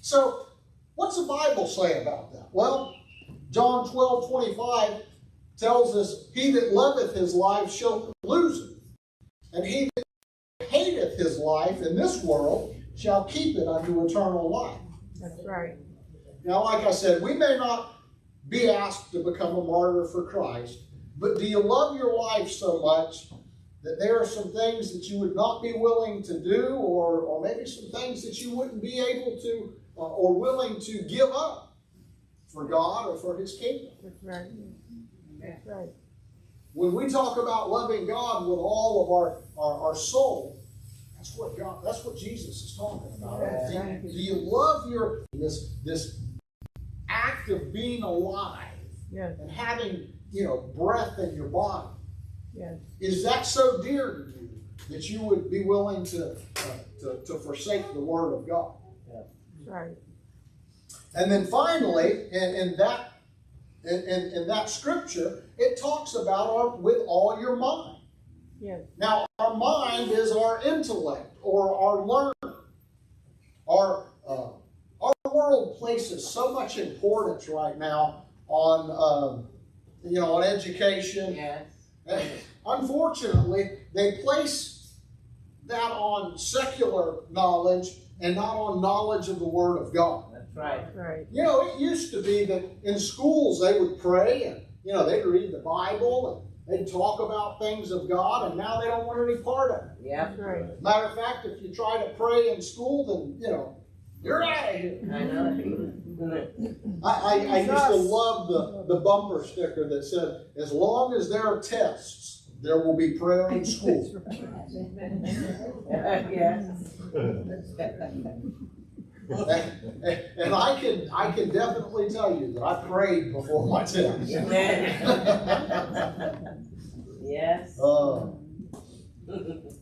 So, what's the Bible say about that? Well, John 12, 25 tells us, He that loveth his life shall lose it, and he that hateth his life in this world shall keep it unto eternal life. That's right. Now, like I said, we may not be asked to become a martyr for Christ, but do you love your life so much that there are some things that you would not be willing to do, or, or maybe some things that you wouldn't be able to uh, or willing to give up for God or for His kingdom? That's right. That's right. When we talk about loving God with all of our, our, our soul, that's what God, that's what Jesus is talking about. Do, you. do you love your this this act of being alive Yes. and having you know breath in your body? Yes. Is that so dear to you that you would be willing to uh, to, to forsake the Word of God? That's right. And then finally, in, in that in, in, in that scripture, it talks about our, with all your mind. Yes. Now, our mind is our intellect or our learning. Our, uh, our world places so much importance right now on, um, you know, on education. Yes. Unfortunately, they place that on secular knowledge and not on knowledge of the Word of God. That's right. That's right. You know, it used to be that in schools they would pray and, you know, they'd read the Bible and they'd talk about things of God, and now they don't want any part of it. Yeah. That's right. Matter of fact, if you try to pray in school, then, you know, you're out of here. I know. I, I, I used to love the, the bumper sticker that said, as long as there are tests, there will be prayer in school. That's right. yes. and, and I can I can definitely tell you that I prayed before my test. Yes. Uh,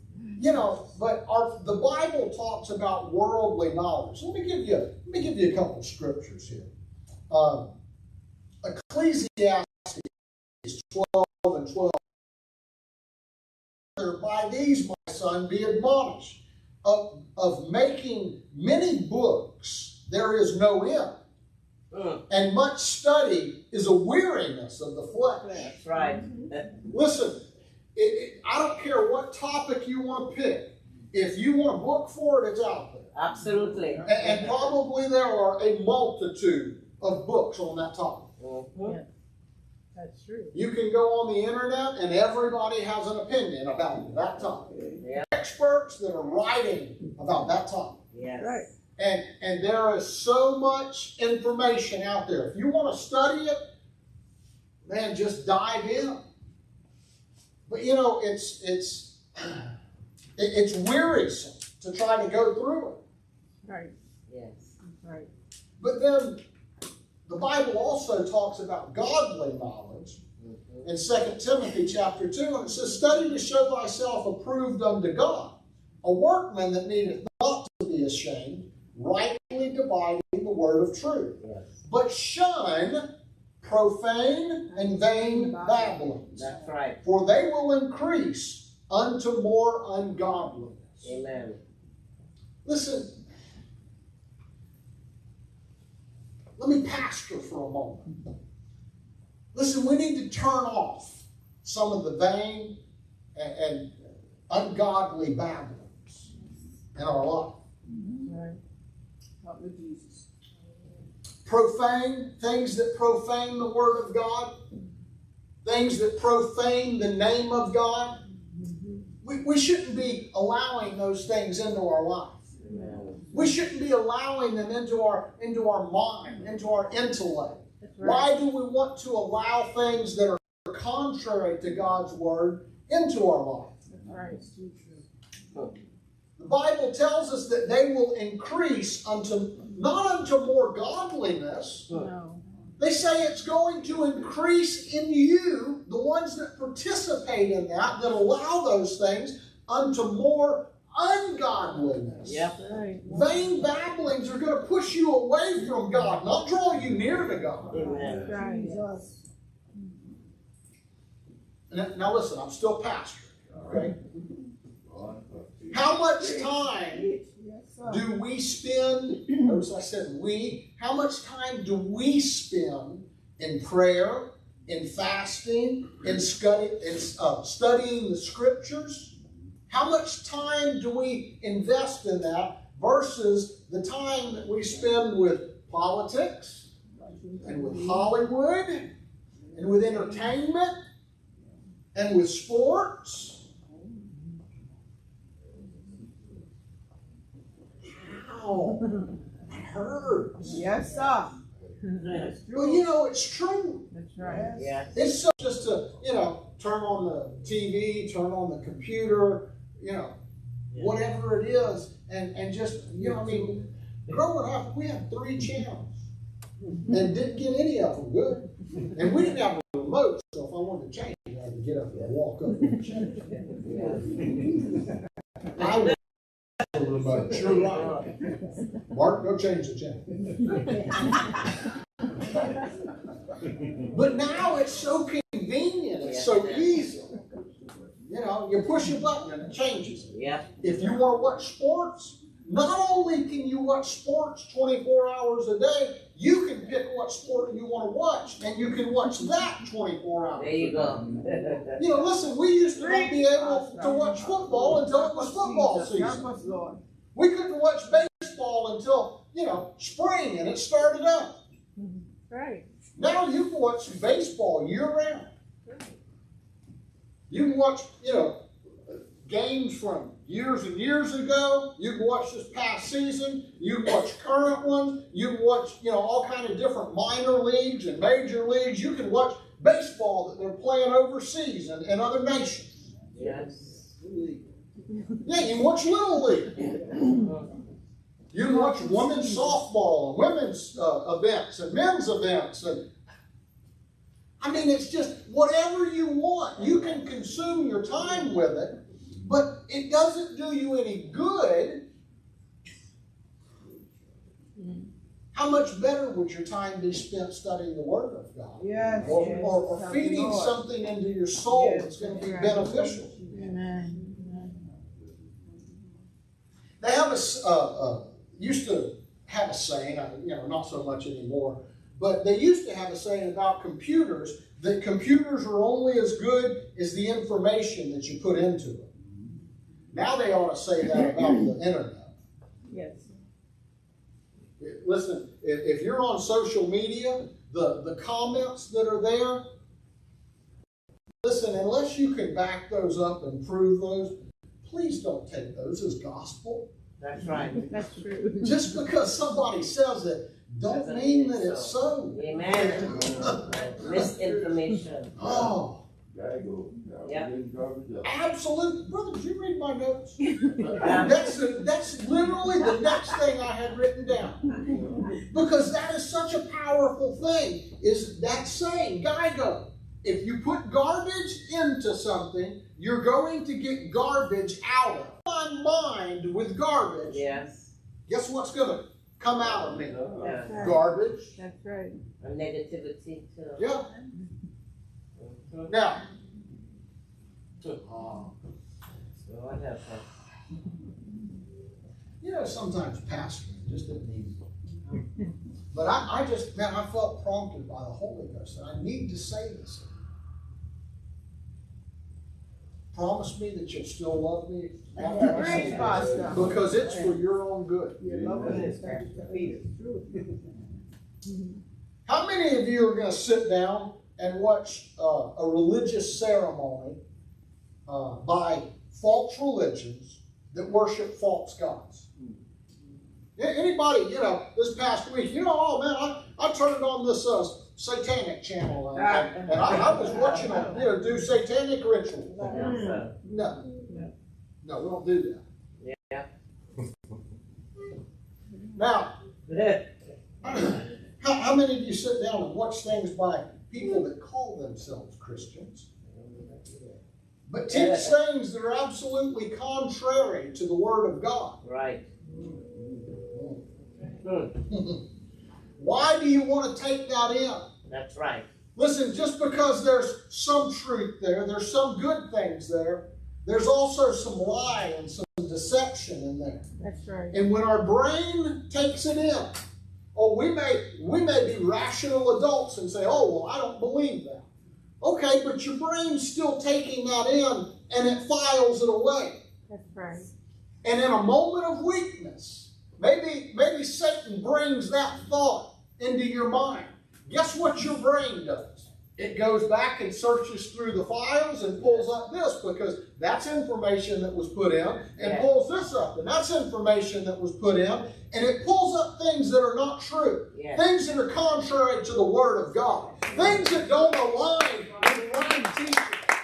you know, but our the Bible talks about worldly knowledge. Let me give you let me give you a couple scriptures here. Um, Ecclesiastes twelve and twelve. By these, my son, be admonished. Of, of making many books, there is no end, Mm, and much study is a weariness of the flesh. That's right. Listen, it, it, I don't care what topic you want to pick. If you want a book for it, it's out there. Absolutely. And, and probably there are a multitude of books on that topic. Mhm. That's true. You can go on the internet and everybody has an opinion about that topic. Yeah. Experts that are writing about that topic. Yes. Right. And, and there is so much information out there. If you want to study it, man, just dive in. But you know, it's it's it's wearisome to try to go through it. Right. Yes. Right. But then the Bible also talks about godly knowledge Mhm. in 2 Timothy chapter 2, and it says, Study to show thyself approved unto God, a workman that needeth not to be ashamed, rightly dividing the word of truth. Yes. But shun profane and vain babblings, That's right. for they will increase unto more ungodliness. Amen. Listen, let me pastor for a moment. Listen, we need to turn off some of the vain and, and ungodly babblings in our life. Right. Help me, Jesus. Profane, things that profane the word of God, things that profane the name of God. We, we shouldn't be allowing those things into our life. We shouldn't be allowing them into our into our mind, into our intellect. Right. Why do we want to allow things that are contrary to God's word into our life? Right. The Bible tells us that they will increase unto not unto more godliness. No. They say it's going to increase in you, the ones that participate in that, that allow those things, unto more ungodliness. Yep. Right. Vain babblings are going to push you away from God, not draw you near to God. Amen. That's right. Now, now listen, I'm still pastor, okay? How much time do we spend, notice I said we, how much time do we spend in prayer, in fasting, in, study, in uh, studying the scriptures? How much time do we invest in that versus the time that we spend with politics and with Hollywood and with entertainment and with sports? Ow, that hurts. Yes, sir. That's Well, you know, it's true. That's right. Yes. It's so just to, you know, turn on the TV, turn on the computer, you know, whatever it is, and, and just, you know, I mean, growing up, we had three channels and didn't get any of them good. And we didn't have a remote, so if I wanted to change, I had to get up and walk up and change. I would have a remote, you're right. Mark, go change the channel. But now it's so convenient, it's so easy. You know, you push a button and it changes. Yep. If you want to watch sports, not only can you watch sports 24 hours a day, you can pick what sport you want to watch, and you can watch that 24 hours. There you go. You know, listen, we used to not be able to watch football until it was football season. We couldn't watch baseball until, you know, spring and it started up. Right. Now you can watch baseball year round. You can watch, you know, games from years and years ago. You can watch this past season. You can watch current ones. You can watch, you know, all kind of different minor leagues and major leagues. You can watch baseball that they're playing overseas and in other nations. Yes. Yeah, you can watch Little League. You can watch women's softball and women's uh, events and men's events and I mean, it's just whatever you want. You can consume your time with it, but it doesn't do you any good. How much better would your time be spent studying the Word of God? Yes. Or, yes. or, or feeding Lord. something into your soul Yes, that's going to be right. beneficial. Amen. They have a, uh, uh, used to have a saying, uh, you know, not so much anymore, but they used to have a saying about computers that computers are only as good as the information that you put into them. Now they ought to say that about the internet. Yes. Listen, if, if you're on social media, the, the comments that are there, listen, unless you can back those up and prove those, please don't take those as gospel. That's right. That's true. Just because somebody says it, don't Doesn't mean mean that it's so. Amen. Misinformation. Oh, Yeah. absolutely. Brother, did you read my notes? That's, the- that's literally the next thing I had written down. Because that is such a powerful thing, is that saying, GIGO. If you put garbage into something, you're going to get garbage out of it. My mind with garbage, Yes. guess what's gonna come out of me? Yeah. Right. Garbage. That's right. A negativity too. Yeah. Now, uh, Lord help us. you know, sometimes pastoring just isn't easy. But I, I just, man, I felt prompted by the Holy Ghost, that I need to say this. promise me that you'll still love me after I Preach, say this? Pastor. Because it's for your own good. Your love is defeated. How many of you are going to sit down and watch uh, a religious ceremony uh, by false religions that worship false gods? Anybody, you know, this past week, you know, oh man, I, I turned on this uh, satanic channel and, and I, I was watching them, you know, do satanic rituals. Yes, sir. No, no, we don't do that. Yeah. Now, how, how many of you sit down and watch things by people that call themselves Christians, but teach things that are absolutely contrary to the Word of God? Right. Why do you want to take that in? that's right. Listen, just because there's some truth there, there's some good things there, there's also some lie and some deception in there. That's right. And when our brain takes it in, oh, we may we may be rational adults and say, oh, well, I don't believe that. Okay, but your brain's still taking that in and it files it away. That's right. And in a moment of weakness, maybe maybe Satan brings that thought into your mind. Guess what your brain does? It goes back and searches through the files and pulls up this because that's information that was put in, and Yeah. pulls this up, and that's information that was put in, and it pulls up things that are not true, Yeah. things that are contrary to the Word of God, things that don't align with right teaching,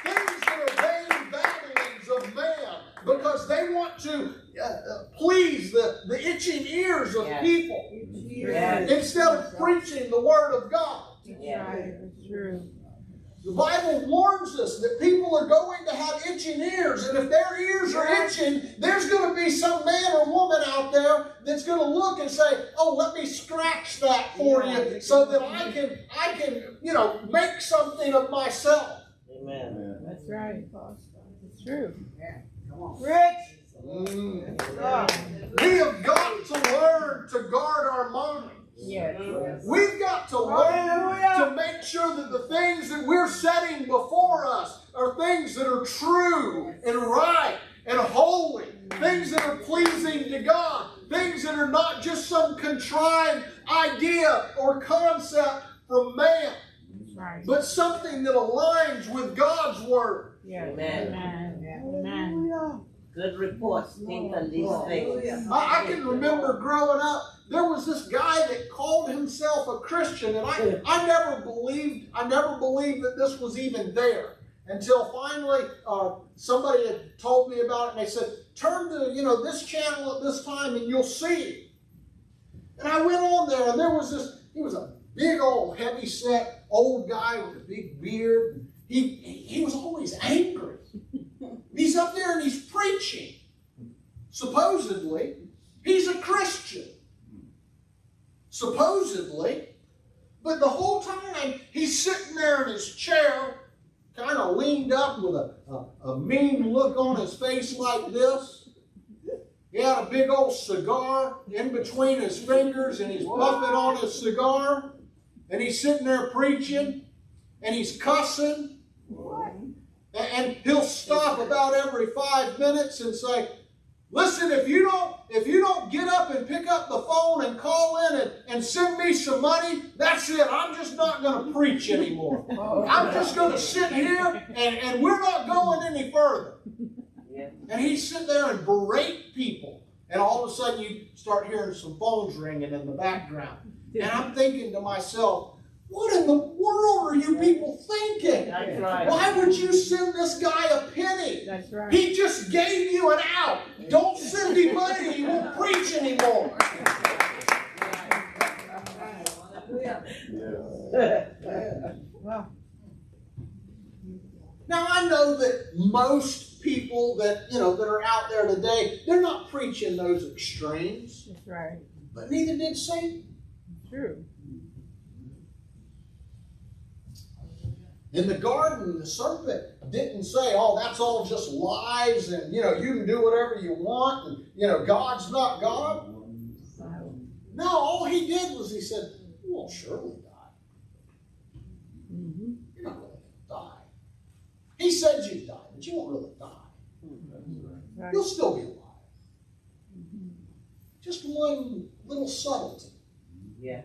things that are vain babblings of man because they want to uh, uh, please the, the itching ears of Yes. people Yes. instead of preaching the Word of God. Yeah. Right. True. The Bible warns us that people are going to have itching ears, and if their ears are itching, there's going to be some man or woman out there that's going to look and say, "Oh, let me scratch that for you, so that I can, I can, you know, make something of myself." Amen. That's right. It's true. Come on. Rich. Mm. We have got to learn to guard our minds. Yes. We've got to learn to make sure that the things that we're setting before us are things that are true and right and holy, things that are pleasing to God, things that are not just some contrived idea or concept from man, right. but something that aligns with God's word. Yes. Amen. Amen. Amen. Good reports think on these things. I, I can remember growing up, there was this guy that called himself a Christian, and I, I never believed, I never believed that this was even there. Until finally, uh, somebody had told me about it, and they said, "Turn to you know this channel at this time, and you'll see." And I went on there, and there was this. He was a big old, heavy set old guy with a big beard. He he was always angry. He's up there and he's preaching. Supposedly, he's a Christian. Supposedly. But the whole time he's sitting there in his chair, kind of leaned up with a, a, a mean look on his face like this. He had a big old cigar in between his fingers and he's puffing on his cigar. And he's sitting there preaching and he's cussing. And- And he'll stop about every five minutes and say, Listen, if you don't if you don't get up and pick up the phone and call in and, and send me some money, that's it. I'm just not gonna preach anymore. I'm just gonna sit here and, and we're not going any further. And he'd sit there and berate people. And all of a sudden you start hearing some phones ringing in the background. And I'm thinking to myself, what in the world are you people thinking? That's right. Why would you send this guy a penny? That's right. He just gave you an out. Don't send him money. He won't preach anymore. Now I know that most people that you know that are out there today, they're not preaching those extremes, That's right. but neither did Satan. True. In the garden, the serpent didn't say, "Oh, that's all just lies, and you know you can do whatever you want, and you know God's not God." No, all he did was he said, "You won't surely die. mhm. You're not going to die." He said you'd die. but you won't really die. Right. You'll still be alive. Just one little subtlety. Yes.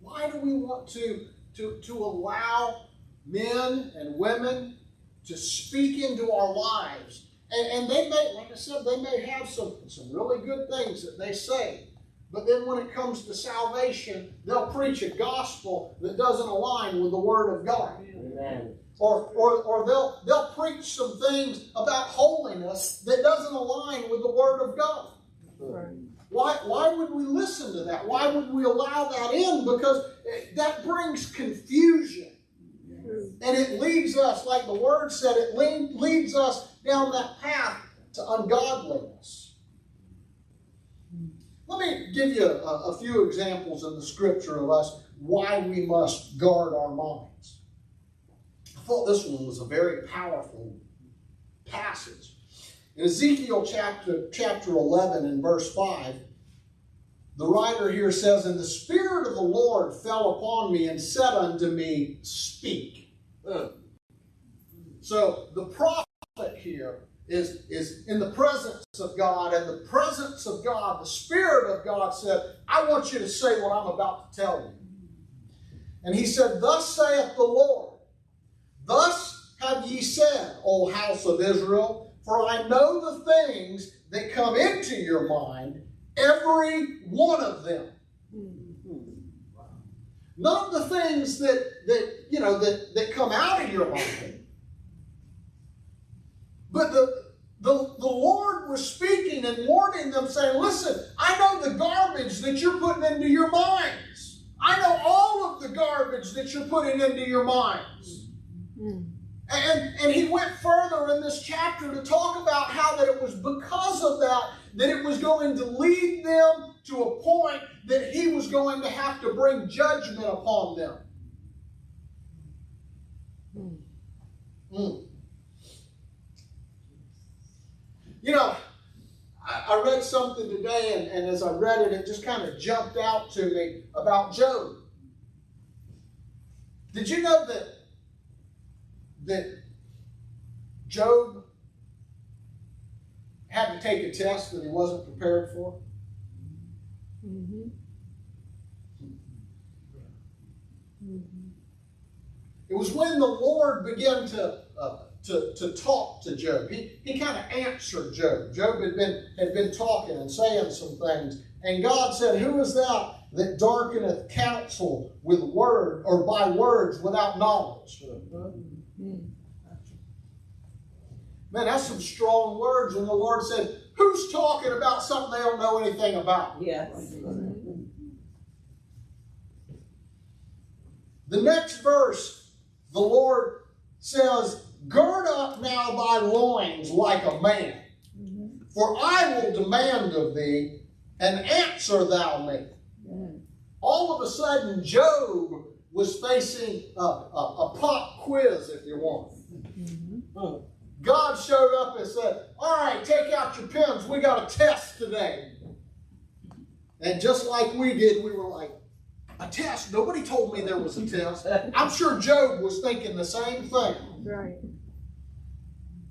Why do we want to, to, to allow men and women to speak into our lives? And, and they may, like I said, they may have some, some really good things that they say. But then when it comes to salvation, they'll preach a gospel that doesn't align with the Word of God. Amen. Or, or, or they'll, they'll preach some things about holiness that doesn't align with the Word of God. Right. Why, why would we listen to that? Why would we allow that in? Because that brings confusion. And it leads us, like the word said, it lead, leads us down that path to ungodliness. Let me give you a, a few examples in the scripture of us why we must guard our minds. I thought this one was a very powerful passage. In Ezekiel chapter, chapter 11 and verse 5, the writer here says, And the Spirit of the Lord fell upon me and said unto me, Speak. Mm. So the prophet here is, is in the presence of God, and the presence of God, the Spirit of God said, I want you to say what I'm about to tell you. And he said, Thus saith the Lord, Thus have ye said, O house of Israel, for I know the things that come into your mind, every one of them. Not the things that, that you know that, that come out of your mind. But the, the, the Lord was speaking and warning them, saying, Listen, I know the garbage that you're putting into your minds. I know all of the garbage that you're putting into your minds. Mm. And, and he went further in this chapter to talk about how that it was because of that that it was going to lead them to a point that he was going to have to bring judgment upon them. Mm. You know, I, I read something today, and, and as I read it, it just kind of jumped out to me about Job. Did you know that that Job had to take a test that he wasn't prepared for? Mhm. Mhm. It was when the Lord began to uh, to, to talk to Job. He, he kind of answered Job. Job had been had been talking and saying some things, and God said, "Who is that that darkeneth counsel with word or by words without knowledge?" Mm. Man, that's some strong words. When the Lord said, "Who's talking about something they don't know anything about?" Yes. The next verse, the Lord says, Gird up now thy loins like a man, for I will demand of thee, and answer thou me. Mm. All of a sudden, Job was facing a, a, a pop quiz, if you want. Mhm. God showed up and said, All right, take out your pens. We got a test today. And just like we did, we were like, A test? Nobody told me there was a test. I'm sure Job was thinking the same thing. Right.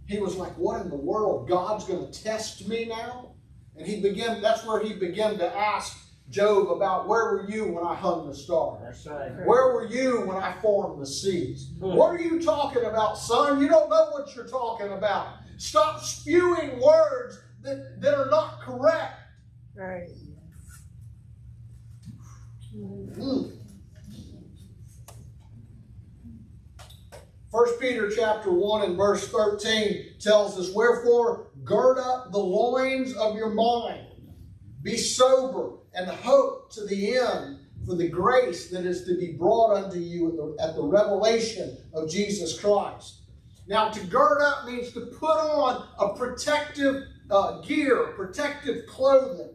He was like, What in the world? God's going to test me now? And he began, that's where he began to ask Job about where were you when I hung the stars? That's right. Where were you when I formed the seas? What are you talking about, son? You don't know what you're talking about. Stop spewing words that, that are not correct. Right. Mm. First Peter chapter 1 and verse 13 tells us, Wherefore gird up the loins of your mind, be sober, and hope to the end for the grace that is to be brought unto you at the, at the revelation of Jesus Christ. Now, to gird up means to put on a protective uh, gear, protective clothing.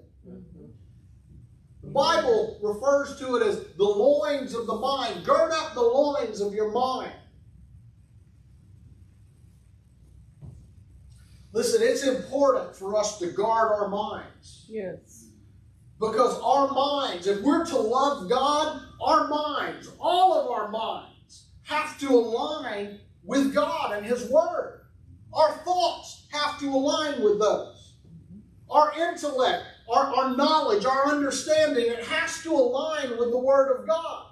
The Bible refers to it as the loins of the mind. Gird up the loins of your mind. Listen, it's important for us to guard our minds. Yes. Because our minds, if we're to love God, our minds, all of our minds, have to align with God and His Word. Our thoughts have to align with those. Our intellect, our, our knowledge, our understanding, it has to align with the Word of God.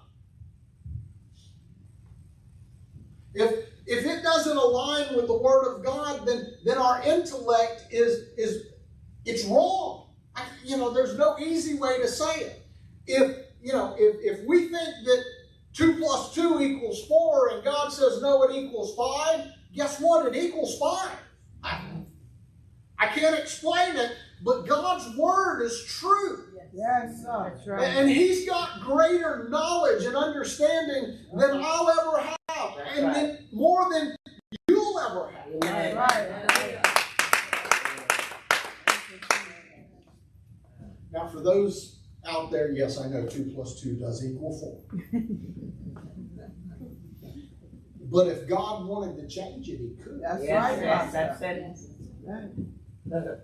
If, if it doesn't align with the Word of God, then, then our intellect is, is it's wrong. I, you know, there's no easy way to say it. If, you know, if, if we think that 2 plus 2 equals 4 and God says no, it equals 5, guess what? It equals 5. I, I can't explain it, but God's Word is true. Yes, sir. That's right. And He's got greater knowledge and understanding than I'll ever have, and then more than you'll ever have. Amen. Right. Now, for those out there, yes, I know 2 plus 2 does equal 4. but if God wanted to change it, He could. That's Yes, right, yes, Pastor. that's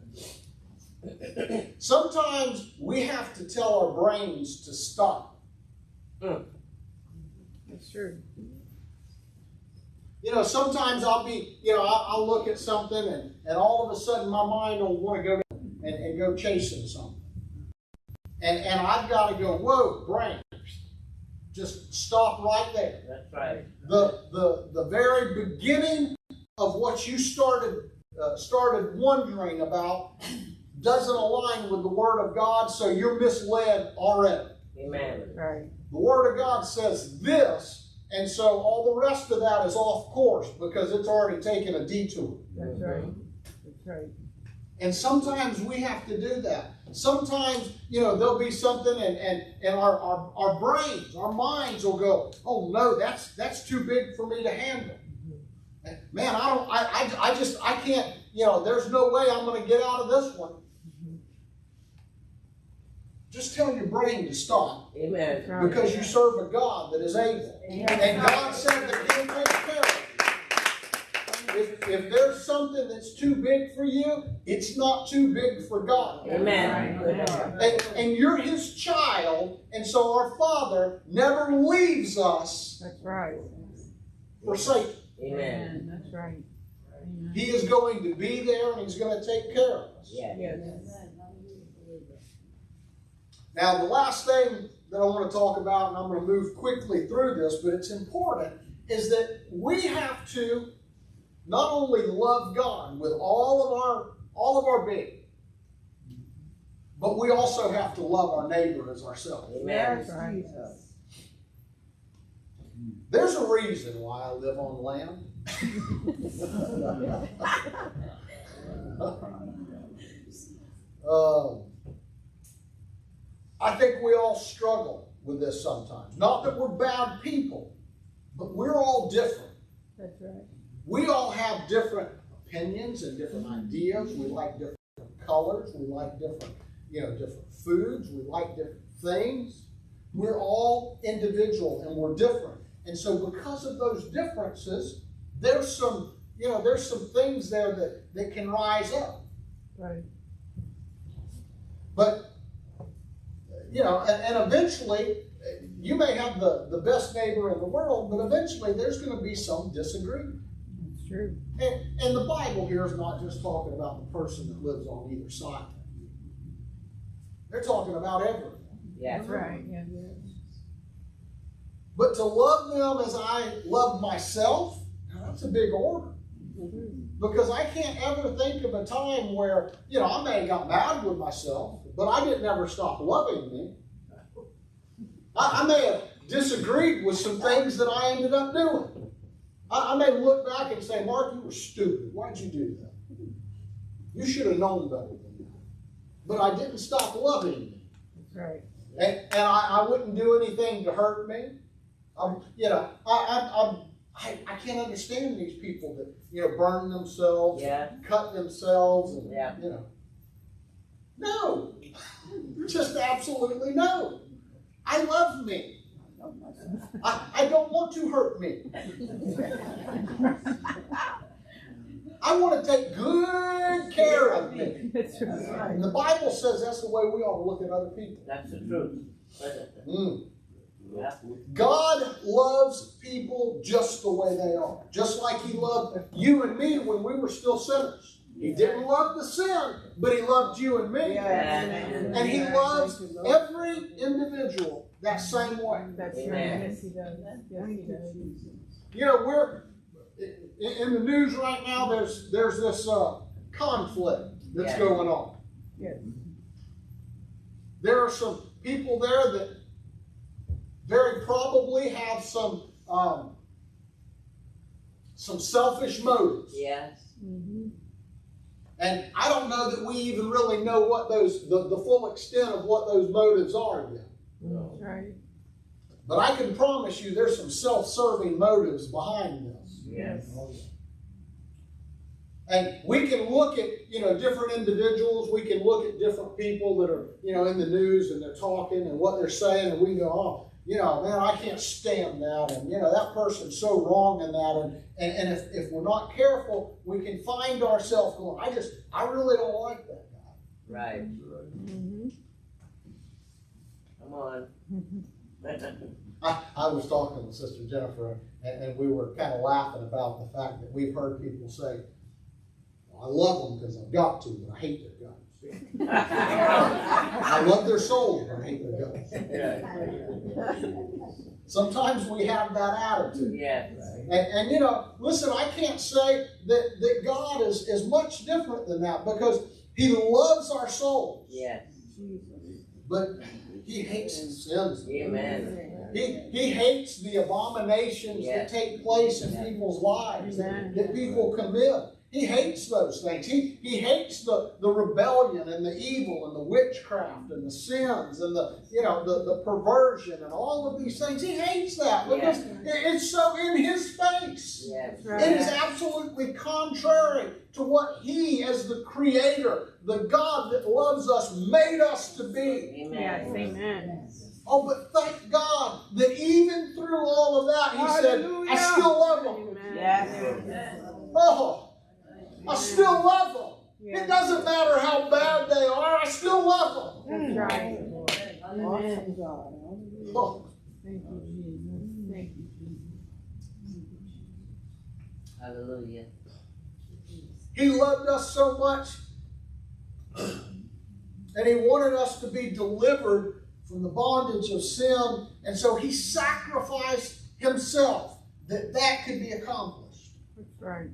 it. Sometimes we have to tell our brains to stop. Mm. That's true. You know, sometimes I'll be, you know, I'll, I'll look at something and, and all of a sudden my mind will want to go and, and go chasing something. And, and I've got to go, whoa, brain, just stop right there. That's right. The, the, the very beginning of what you started, uh, started wondering about doesn't align with the Word of God, so you're misled already. Amen. Right. The Word of God says this, and so all the rest of that is off course because it's already taken a detour. That's right. That's right. And sometimes we have to do that. Sometimes, you know, there'll be something and, and, and our, our, our brains, our minds will go, oh no, that's that's too big for me to handle. Man, I don't I, I, I just I can't, you know, there's no way I'm gonna get out of this one. Just tell your brain to stop Amen. Because you serve a God that is able. And God said that He'll take care of you. If, if there's something that's too big for you, it's not too big for God. Amen. And, and you're His child, and so our Father never leaves us That's right. forsaken. Amen. That's right. Amen. He is going to be there and He's going to take care of us. Yes. Yes. Now, the last thing that I want to talk about, and I'm going to move quickly through this, but it's important, is that we have to not only love God with all of our all of our being, but we also have to love our neighbor as ourselves. Amen. Yes, There's a reason why I live on land. Um, I think we all struggle with this sometimes. Not that we're bad people, but we're all different. That's right. We all have different opinions and different ideas. We like different colors. We like different, you know, different foods. We like different things. We're all individual and we're different. And so because of those differences, there's some, you know, there's some things there that, that can rise up. Right. But, you know, and, and eventually, you may have the, the best neighbor in the world, but eventually there's going to be some disagreement. That's true. And, and the Bible here is not just talking about the person that lives on either side. They're talking about everything. Yes. That's uh-huh. right. Yeah, yeah. But to love them as I love myself, that's a big order. Because I can't ever think of a time where, you know, I may have got mad with myself, but I didn't ever stop loving me. I, I may have disagreed with some things that I ended up doing. I, I may look back and say, Mark, you were stupid. Why'd you do that? You should have known better than that. But I didn't stop loving you. That's right. And, and I, I wouldn't do anything to hurt me. Um, you know, I, I, I'm, I, I can't understand these people that, you know, burn themselves, Yeah. cut themselves, and, Yeah. you know. No. Just absolutely no. I love me. I, I don't want to hurt me. I want to take good care of me. That's right. And the Bible says that's the way we ought to look at other people. That's the truth. Mm. Yeah. God loves people just the way they are, just like He loved you and me when we were still sinners. He didn't love the sin, but He loved you and me. Yes. And He loves every individual that same way. That's right. Amen. Yes, he does. Yes, he does. You know, we're in, in the news right now. There's there's this uh, conflict that's Yeah. going on. Yes. There are some people there that very probably have some um, some selfish motives, Yes. Mm-hmm. and I don't know that we even really know what those the, the full extent of what those motives are yet. That's right. But I can promise you, there's some self-serving motives behind this. Yes. And we can look at, you know, different individuals, we can look at different people that are, you know, in the news and they're talking and what they're saying, and we can go, oh, you know, man, I can't stand that, and you know, that person's so wrong in that, and and, and if, if we're not careful, we can find ourselves going, I just, I really don't like that guy. Right. Mm-hmm. Come on. I, I was talking with Sister Jennifer, and, and we were kind of laughing about the fact that we've heard people say, well, I love them because I've got to, but I hate their guts. I love their souls, but I hate their guts. Sometimes we have that attitude. Yes. And, and you know, listen, I can't say that, that God is, is much different than that because He loves our souls, Yes. but He hates the sins. Amen. He, he hates the abominations Yes. that take place in Yes. people's lives that, Amen. that people commit. He hates those things. He, he hates the, the rebellion and the evil and the witchcraft and the sins and the you know the, the perversion and all of these things. He hates that because it- it's so in his face. Yes. Right. It is absolutely contrary to what he, as the creator, the God that loves us, made us to be. Yes, Amen. amen. Oh, but thank God that even through all of that, He said, I still love them. Yes. Oh, I still love them. Yes. It doesn't matter how bad they are, I still love That's mm. right. Awesome Amen. God. them. Oh, Thank you, Jesus. Thank you, Jesus. Hallelujah. he loved us so much, and He wanted us to be delivered from the bondage of sin, and so He sacrificed Himself that that could be accomplished. That's right.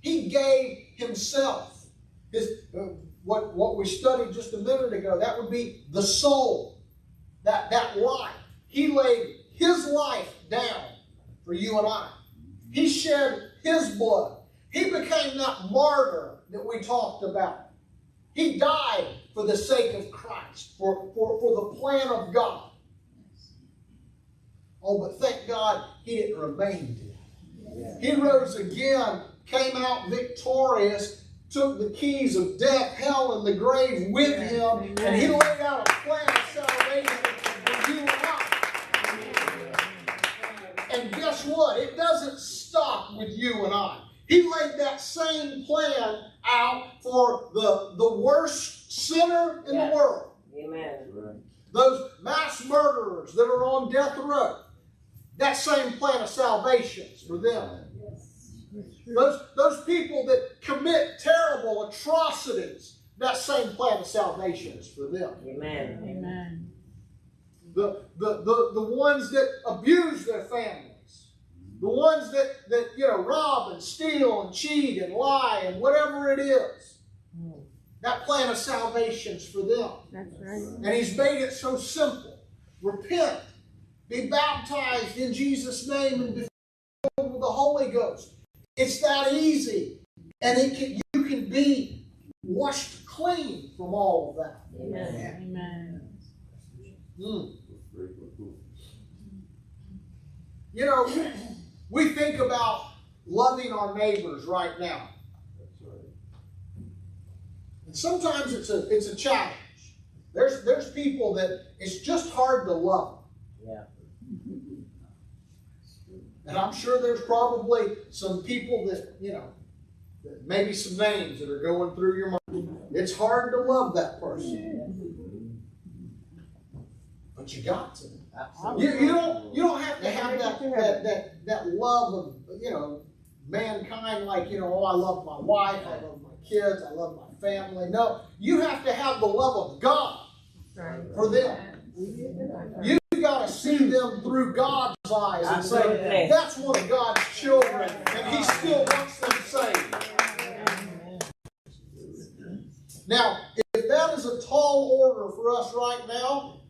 He gave himself. His, uh, what, what we studied just a minute ago, that would be the soul, that, that life. He laid his life down for you and I. He shed his blood. He became that martyr that we talked about. He died for the sake of Christ, for, for, for the plan of God. Oh, but thank God he didn't remain dead. He rose again, came out victorious, took the keys of death, hell, and the grave with him, and he laid out a plan of salvation for you and I. And guess what? It doesn't stop with you and I. He laid that same plan out for the, the worst sinner in Yes. the world. Amen. Those mass murderers that are on death row. That same plan of salvation is for them. That's true. Those, those people that commit terrible atrocities, that same plan of salvation is for them. Amen. Amen. The, the, the, the ones that abuse their families, the ones that, that you know rob and steal and cheat and lie and whatever it is, that plan of salvation is for them. That's right. And he's made it so simple. Repent, be baptized in Jesus' name, and be filled with the Holy Ghost. It's that easy. And it can, you can be washed clean from all of that. Yes. Amen. Amen. Mm. You know, we think about loving our neighbors right now. And sometimes it's a it's a challenge. There's there's people that it's just hard to love. Yeah. And I'm sure there's probably some people that, you know, that maybe some names that are going through your mind. It's hard to love that person. But you got to. You, you don't you don't have to have that, that that that love of you know mankind like you know oh I love my wife I love my kids I love my family no you have to have the love of God for them you see them through God's eyes and say that's one of God's children and He still wants them saved now if that is a tall order for us right now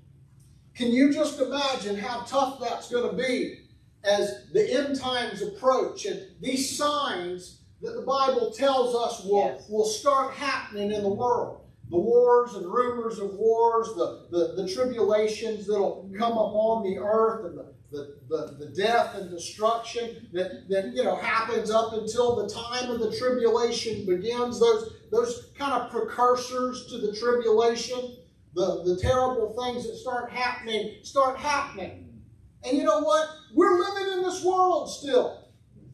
can you just imagine how tough that's going to be as the end times approach and these signs that the Bible tells us will, Yes. will start happening in the world? The wars and rumors of wars, the, the, the tribulations that'll come upon the earth, and the, the, the, the death and destruction that, that you know happens up until the time of the tribulation begins, those, those kind of precursors to the tribulation the, the terrible things that start happening start happening. And you know what? We're living in this world still.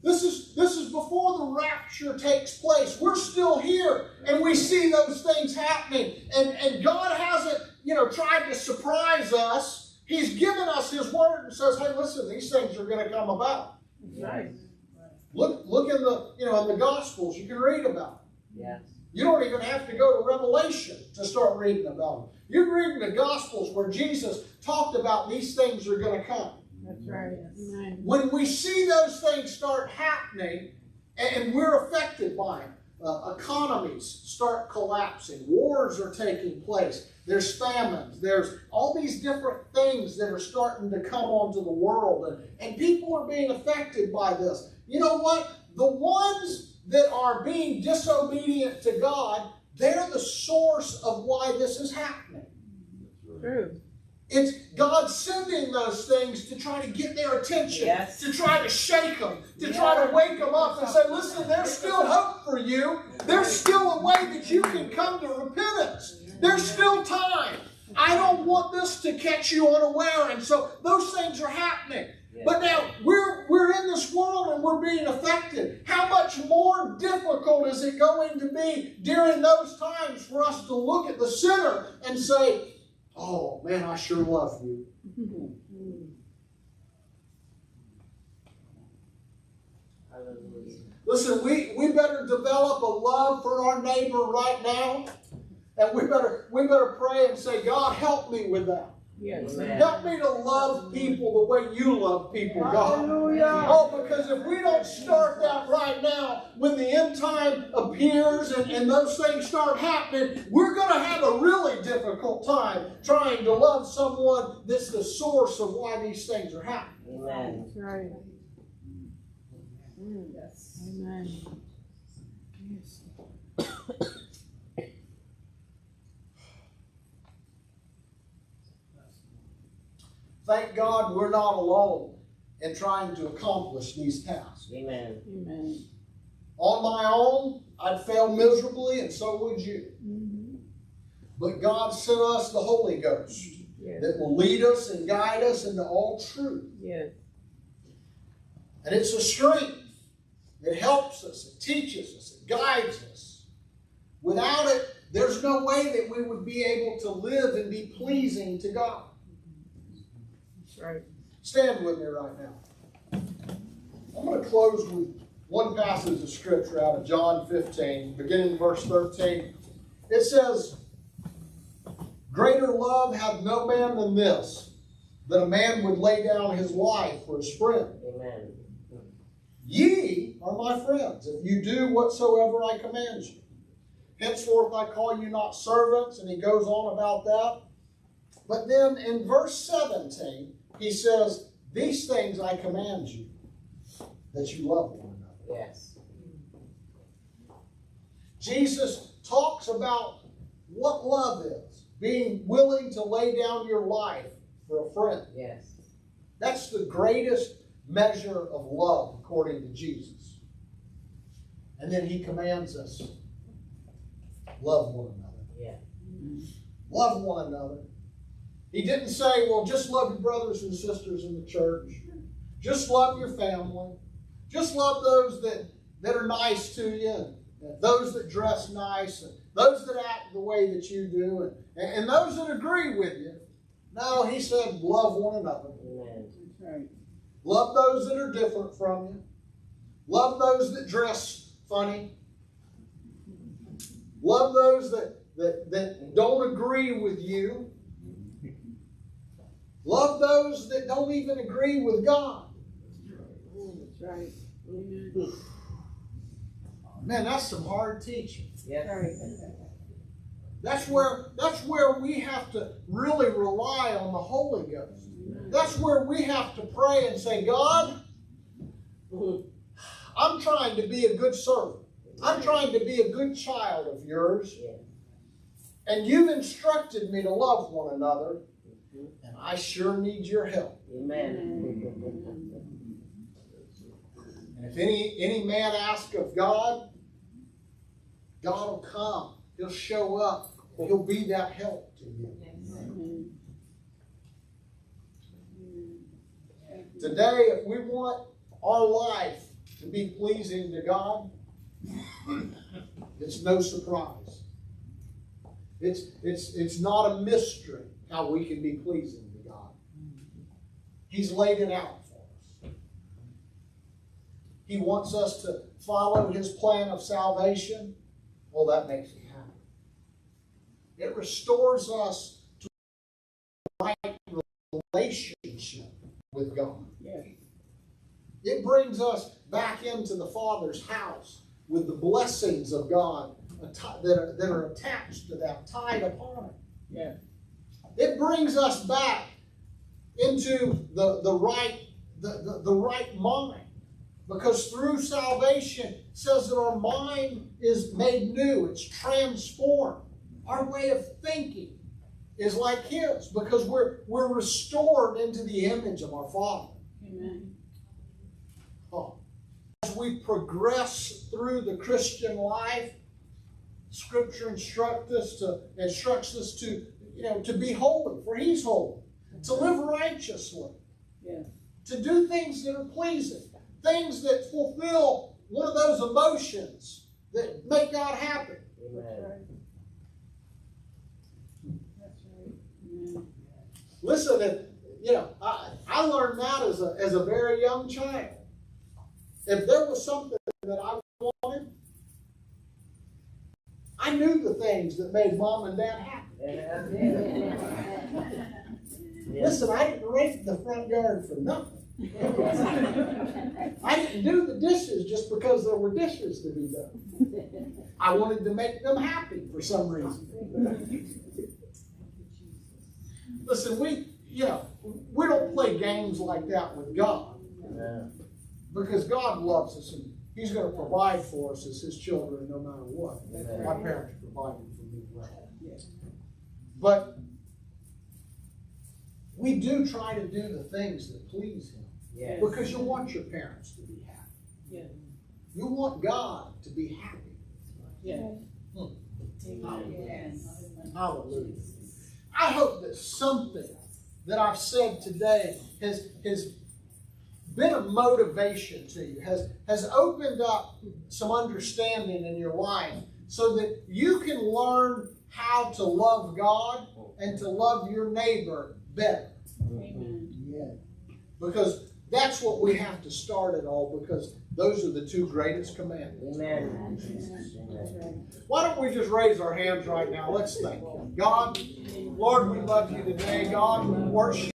This is this is before the rapture takes place. We're still here and we see those things happening. And, and God hasn't, you know, tried to surprise us. He's given us his word and says, hey, listen, these things are going to come about. Right. Look, look in the, you know, in the gospels, you can read about it. Yes. You don't even have to go to Revelation to start reading about them. You're reading the Gospels where Jesus talked about these things are going to come. That's right. When we see those things start happening and we're affected by it, uh, economies start collapsing, wars are taking place, there's famines, there's all these different things that are starting to come onto the world, and, and people are being affected by this. You know what? The ones that are being disobedient to God, they're the source of why this is happening. True. It's God sending those things to try to get their attention, Yes. to try to shake them, to try to wake them up and say, listen, there's still hope for you. There's still a way that you can come to repentance. There's still time. I don't want this to catch you unaware. And so those things are happening. But now we're we're in this world and we're being affected. How much more difficult is it going to be during those times for us to look at the sinner and say, Oh man, I sure love you. Listen, we, we better develop a love for our neighbor right now. And we better we better pray and say, God, help me with that. Yes. Help me to love people the way you love people, God. Hallelujah. Oh, because if we don't start that right now, when the end time appears and, and those things start happening, we're going to have a really difficult time trying to love someone that's the source of why these things are happening. Amen. That's right. Mm. Amen. Thank God we're not alone in trying to accomplish these tasks. Amen. Amen. On my own, I'd fail miserably, and so would you. Mhm. But God sent us the Holy Ghost Yes. that will lead us and guide us into all truth. Yes. And it's a strength. It helps us, it teaches us, it guides us. Without it, there's no way that we would be able to live and be pleasing to God. That's right. Stand with me right now. I'm going to close with one passage of scripture out of John 15, beginning in verse 13. It says, Greater love hath no man than this, that a man would lay down his life for his friend. Amen. Ye are my friends, if you do whatsoever I command you. Henceforth I call you not servants, and he goes on about that. But then in verse 17, he says, These things I command you, that you love one another. Yes. Jesus talks about what love is being willing to lay down your life for a friend. Yes. That's the greatest measure of love, according to Jesus. And then he commands us love one another. Yeah. Love one another. He didn't say, well, just love your brothers and sisters in the church. Just love your family. Just love those that, that are nice to you, those that dress nice, and those that act the way that you do, and, and those that agree with you. No, he said, love one another. Love those that are different from you. Love those that dress funny. Love those that, that, that don't agree with you. Love those that don't even agree with God. That's right. Man, that's some hard teaching. That's where that's where we have to really rely on the Holy Ghost. That's where we have to pray and say, God, I'm trying to be a good servant. I'm trying to be a good child of yours. And you've instructed me to love one another. I sure need your help. Amen. And if any any man ask of God, God will come. He'll show up. He'll be that help to you. Today, if we want our life to be pleasing to God, it's no surprise. It's, it's, it's not a mystery how we can be pleasing. He's laid it out for us. He wants us to follow His plan of salvation. Well, that makes it happen. It restores us to a right relationship with God. It brings us back into the Father's house with the blessings of God that are, that are attached to that, tied upon it. Yes. It brings us back into the, the right the, the, the right mind. Because through salvation it says that our mind is made new, it's transformed. Our way of thinking is like his because we're we're restored into the image of our Father. Amen. Oh. As we progress through the Christian life, Scripture instructs us to instructs us to you know to be holy, for He's holy, to live righteously, Yes. to do things that are pleasing, things that fulfill one of those emotions that make God happy. Amen. That's right. Amen. Listen, if, you know, I, I learned that as a, as a very young child. If there was something that I wanted, I knew the things that made mom and dad happy. Yes. Listen, I didn't rake the front yard for nothing. I didn't do the dishes just because there were dishes to be done. I wanted to make them happy for some reason. Listen, we, you know, we don't play games like that with God Amen. because God loves us and He's going to provide for us as His children no matter what. Amen. My parents provided for me well. Yes. But we do try to do the things that please Him Yes. because you want your parents to be happy. Yes. You want God to be happy. Yes. Hmm. Hallelujah. I hope that something that I've said today has, has been a motivation to you, has, has opened up some understanding in your life so that you can learn how to love God and to love your neighbor better. Amen. Yeah. Because that's what we have to start it all because those are the two greatest commandments. Amen. Why don't we just raise our hands right now? Let's thank Him. God, Lord, we love you today. God, we worship